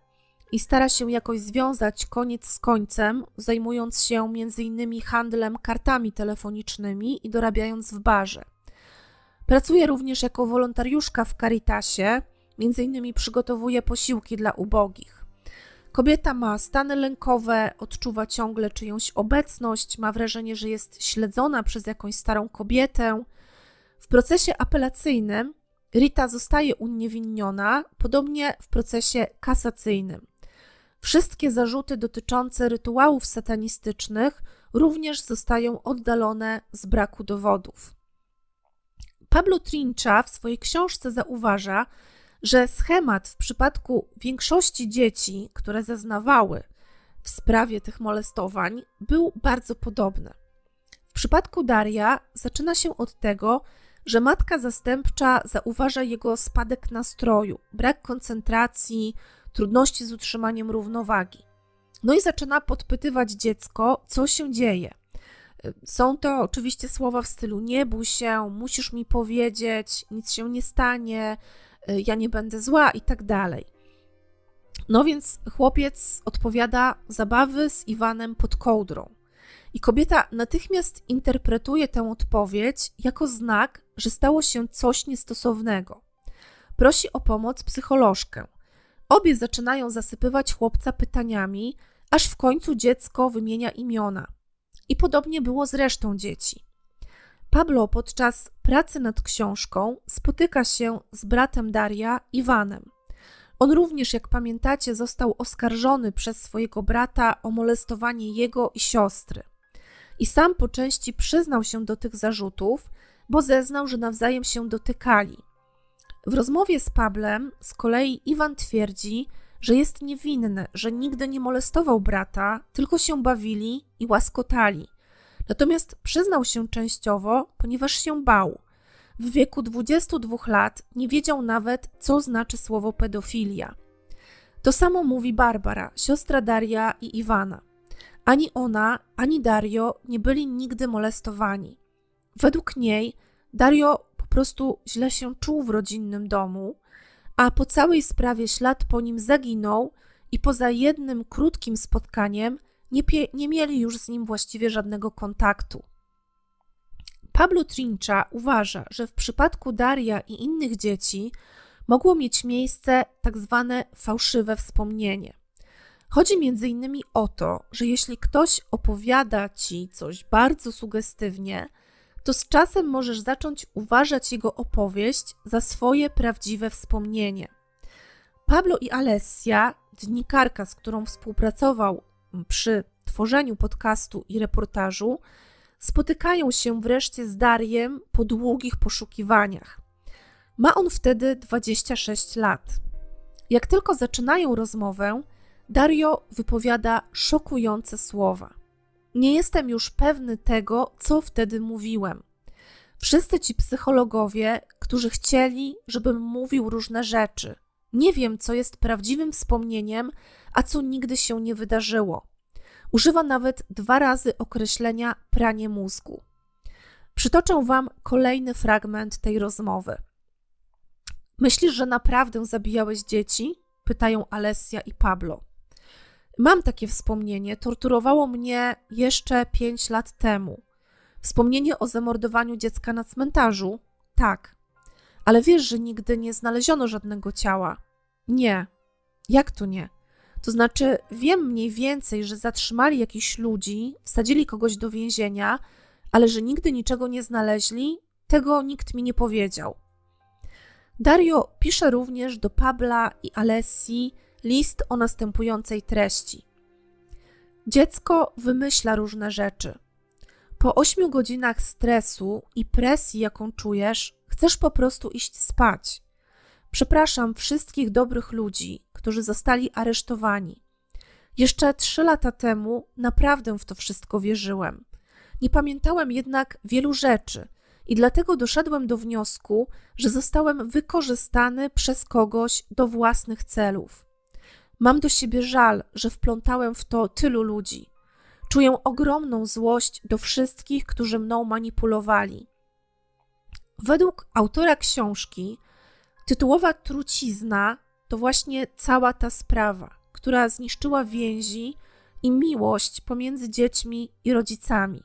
i stara się jakoś związać koniec z końcem, zajmując się m.in. handlem kartami telefonicznymi i dorabiając w barze. Pracuje również jako wolontariuszka w Caritasie, Między innymi przygotowuje posiłki dla ubogich. Kobieta ma stany lękowe, odczuwa ciągle czyjąś obecność, ma wrażenie, że jest śledzona przez jakąś starą kobietę. W procesie apelacyjnym Rita zostaje uniewinniona, podobnie w procesie kasacyjnym. Wszystkie zarzuty dotyczące rytuałów satanistycznych również zostają oddalone z braku dowodów. Pablo Trincha w swojej książce zauważa, że schemat w przypadku większości dzieci, które zeznawały w sprawie tych molestowań, był bardzo podobny. W przypadku Daria zaczyna się od tego, że matka zastępcza zauważa jego spadek nastroju, brak koncentracji, trudności z utrzymaniem równowagi. No i zaczyna podpytywać dziecko, co się dzieje. Są to oczywiście słowa w stylu nie bój się, musisz mi powiedzieć, nic się nie stanie, ja nie będę zła i tak dalej. No więc chłopiec odpowiada zabawy z Iwanem pod kołdrą. I kobieta natychmiast interpretuje tę odpowiedź jako znak, że stało się coś niestosownego. Prosi o pomoc psycholożkę. Obie zaczynają zasypywać chłopca pytaniami, aż w końcu dziecko wymienia imiona. I podobnie było z resztą dzieci. Pablo podczas pracy nad książką spotyka się z bratem Daria, Iwanem. On również, jak pamiętacie, został oskarżony przez swojego brata o molestowanie jego i siostry. I sam po części przyznał się do tych zarzutów, bo zeznał, że nawzajem się dotykali. W rozmowie z Pablem z kolei Iwan twierdzi, że jest niewinny, że nigdy nie molestował brata, tylko się bawili i łaskotali. Natomiast przyznał się częściowo, ponieważ się bał. W wieku 22 lat nie wiedział nawet, co znaczy słowo pedofilia. To samo mówi Barbara, siostra Daria i Iwana. Ani ona, ani Dario nie byli nigdy molestowani. Według niej Dario po prostu źle się czuł w rodzinnym domu, a po całej sprawie ślad po nim zaginął i poza jednym krótkim spotkaniem nie, nie mieli już z nim właściwie żadnego kontaktu. Pablo Trincha uważa, że w przypadku Daria i innych dzieci mogło mieć miejsce tak zwane fałszywe wspomnienie. Chodzi innymi o to, że jeśli ktoś opowiada ci coś bardzo sugestywnie, to z czasem możesz zacząć uważać jego opowieść za swoje prawdziwe wspomnienie. Pablo i Alessia, dziennikarka, z którą współpracował przy tworzeniu podcastu i reportażu, spotykają się wreszcie z Dariem po długich poszukiwaniach. Ma on wtedy 26 lat. Jak tylko zaczynają rozmowę, Dario wypowiada szokujące słowa. Nie jestem już pewny tego, co wtedy mówiłem. Wszyscy ci psychologowie, którzy chcieli, żebym mówił różne rzeczy. Nie wiem, co jest prawdziwym wspomnieniem, a co nigdy się nie wydarzyło. Używa nawet dwa razy określenia pranie mózgu. Przytoczę Wam kolejny fragment tej rozmowy. Myślisz, że naprawdę zabijałeś dzieci? Pytają Alessia i Pablo. Mam takie wspomnienie, torturowało mnie jeszcze pięć lat temu. Wspomnienie o zamordowaniu dziecka na cmentarzu? Tak. Ale wiesz, że nigdy nie znaleziono żadnego ciała? Nie. Jak to nie? To znaczy, wiem mniej więcej, że zatrzymali jakichś ludzi, wsadzili kogoś do więzienia, ale że nigdy niczego nie znaleźli, tego nikt mi nie powiedział. Dario pisze również do Pabla i Alessi list o następującej treści. Dziecko wymyśla różne rzeczy. Po ośmiu godzinach stresu i presji, jaką czujesz, chcesz po prostu iść spać. Przepraszam wszystkich dobrych ludzi, którzy zostali aresztowani. Jeszcze trzy lata temu naprawdę w to wszystko wierzyłem. Nie pamiętałem jednak wielu rzeczy i dlatego doszedłem do wniosku, że zostałem wykorzystany przez kogoś do własnych celów. Mam do siebie żal, że wplątałem w to tylu ludzi. Czuję ogromną złość do wszystkich, którzy mną manipulowali. Według autora książki, tytułowa trucizna to właśnie cała ta sprawa, która zniszczyła więzi i miłość pomiędzy dziećmi i rodzicami.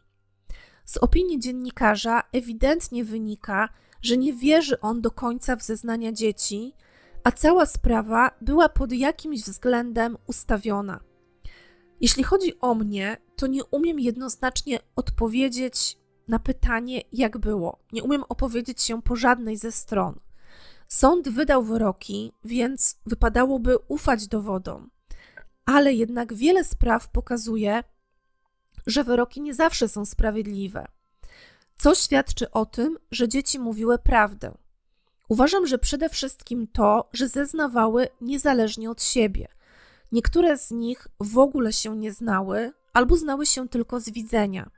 Z opinii dziennikarza ewidentnie wynika, że nie wierzy on do końca w zeznania dzieci, a cała sprawa była pod jakimś względem ustawiona. Jeśli chodzi o mnie, to nie umiem jednoznacznie odpowiedzieć na pytanie, jak było. Nie umiem opowiedzieć się po żadnej ze stron. Sąd wydał wyroki, więc wypadałoby ufać dowodom. Ale jednak wiele spraw pokazuje, że wyroki nie zawsze są sprawiedliwe. Co świadczy o tym, że dzieci mówiły prawdę. Uważam, że przede wszystkim to, że zeznawały niezależnie od siebie. Niektóre z nich w ogóle się nie znały albo znały się tylko z widzenia.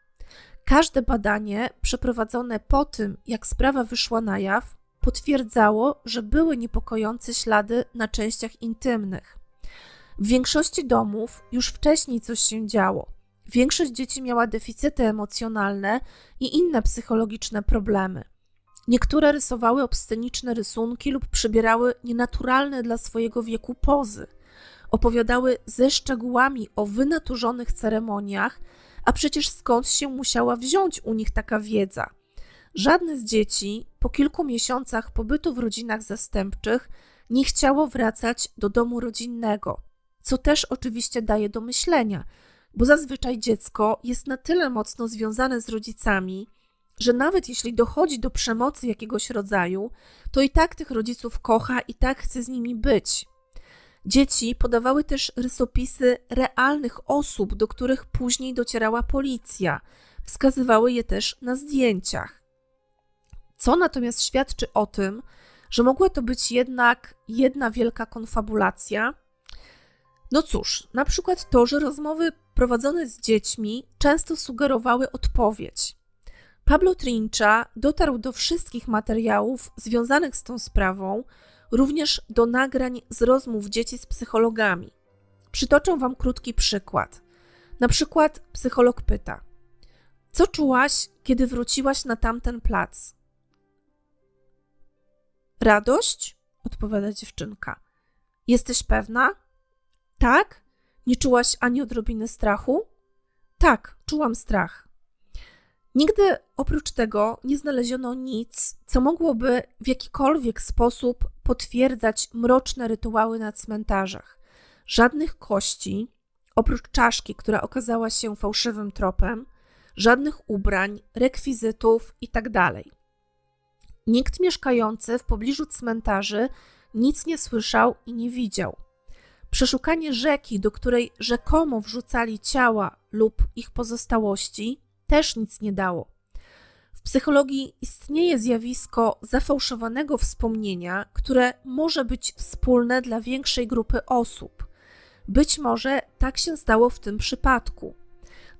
Każde badanie przeprowadzone po tym, jak sprawa wyszła na jaw, potwierdzało, że były niepokojące ślady na częściach intymnych. W większości domów już wcześniej coś się działo. Większość dzieci miała deficyty emocjonalne i inne psychologiczne problemy. Niektóre rysowały obsceniczne rysunki lub przybierały nienaturalne dla swojego wieku pozy. Opowiadały ze szczegółami o wynaturzonych ceremoniach, a przecież skąd się musiała wziąć u nich taka wiedza? Żadne z dzieci po kilku miesiącach pobytu w rodzinach zastępczych nie chciało wracać do domu rodzinnego, co też oczywiście daje do myślenia, bo zazwyczaj dziecko jest na tyle mocno związane z rodzicami, że nawet jeśli dochodzi do przemocy jakiegoś rodzaju, to i tak tych rodziców kocha i tak chce z nimi być. Dzieci podawały też rysopisy realnych osób, do których później docierała policja. Wskazywały je też na zdjęciach. Co natomiast świadczy o tym, że mogła to być jednak jedna wielka konfabulacja. No cóż, na przykład to, że rozmowy prowadzone z dziećmi często sugerowały odpowiedź. Pablo Trincha dotarł do wszystkich materiałów związanych z tą sprawą, również do nagrań z rozmów dzieci z psychologami. Przytoczę Wam krótki przykład. Na przykład psycholog pyta: Co czułaś, kiedy wróciłaś na tamten plac? Radość? odpowiada dziewczynka. Jesteś pewna? Tak? Nie czułaś ani odrobiny strachu? Tak, czułam strach. Nigdy oprócz tego nie znaleziono nic, co mogłoby w jakikolwiek sposób potwierdzać mroczne rytuały na cmentarzach. Żadnych kości, oprócz czaszki, która okazała się fałszywym tropem, żadnych ubrań, rekwizytów itd. Nikt mieszkający w pobliżu cmentarzy nic nie słyszał i nie widział. Przeszukanie rzeki, do której rzekomo wrzucali ciała lub ich pozostałości, też nic nie dało. W psychologii istnieje zjawisko zafałszowanego wspomnienia, które może być wspólne dla większej grupy osób. Być może tak się stało w tym przypadku.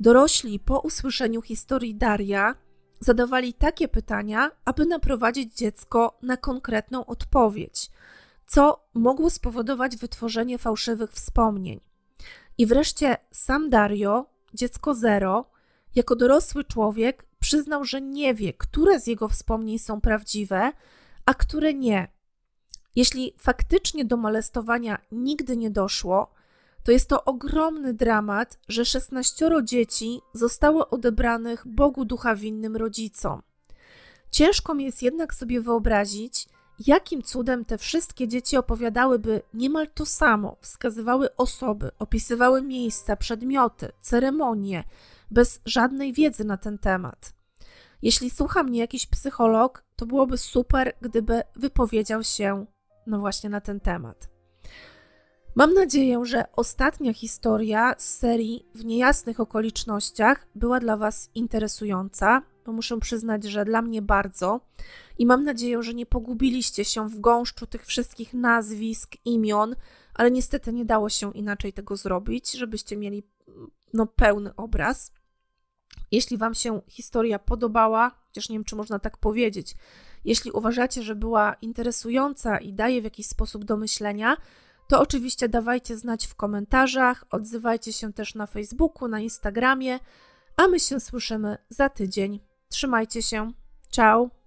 Dorośli po usłyszeniu historii Daria zadawali takie pytania, aby naprowadzić dziecko na konkretną odpowiedź, co mogło spowodować wytworzenie fałszywych wspomnień. I wreszcie sam Dario, dziecko zero, jako dorosły człowiek przyznał, że nie wie, które z jego wspomnień są prawdziwe, a które nie. Jeśli faktycznie do molestowania nigdy nie doszło, to jest to ogromny dramat, że 16 dzieci zostało odebranych Bogu ducha winnym rodzicom. Ciężko mi jest jednak sobie wyobrazić, jakim cudem te wszystkie dzieci opowiadałyby niemal to samo, wskazywały osoby, opisywały miejsca, przedmioty, ceremonie, bez żadnej wiedzy na ten temat. Jeśli słucha mnie jakiś psycholog, to byłoby super, gdyby wypowiedział się no właśnie na ten temat. Mam nadzieję, że ostatnia historia z serii w niejasnych okolicznościach była dla Was interesująca, bo muszę przyznać, że dla mnie bardzo. I mam nadzieję, że nie pogubiliście się w gąszczu tych wszystkich nazwisk, imion, ale niestety nie dało się inaczej tego zrobić, żebyście mieli no, pełny obraz. Jeśli Wam się historia podobała, chociaż nie wiem, czy można tak powiedzieć, jeśli uważacie, że była interesująca i daje w jakiś sposób do myślenia, to oczywiście dawajcie znać w komentarzach, odzywajcie się też na Facebooku, na Instagramie, a my się słyszymy za tydzień. Trzymajcie się. Ciao.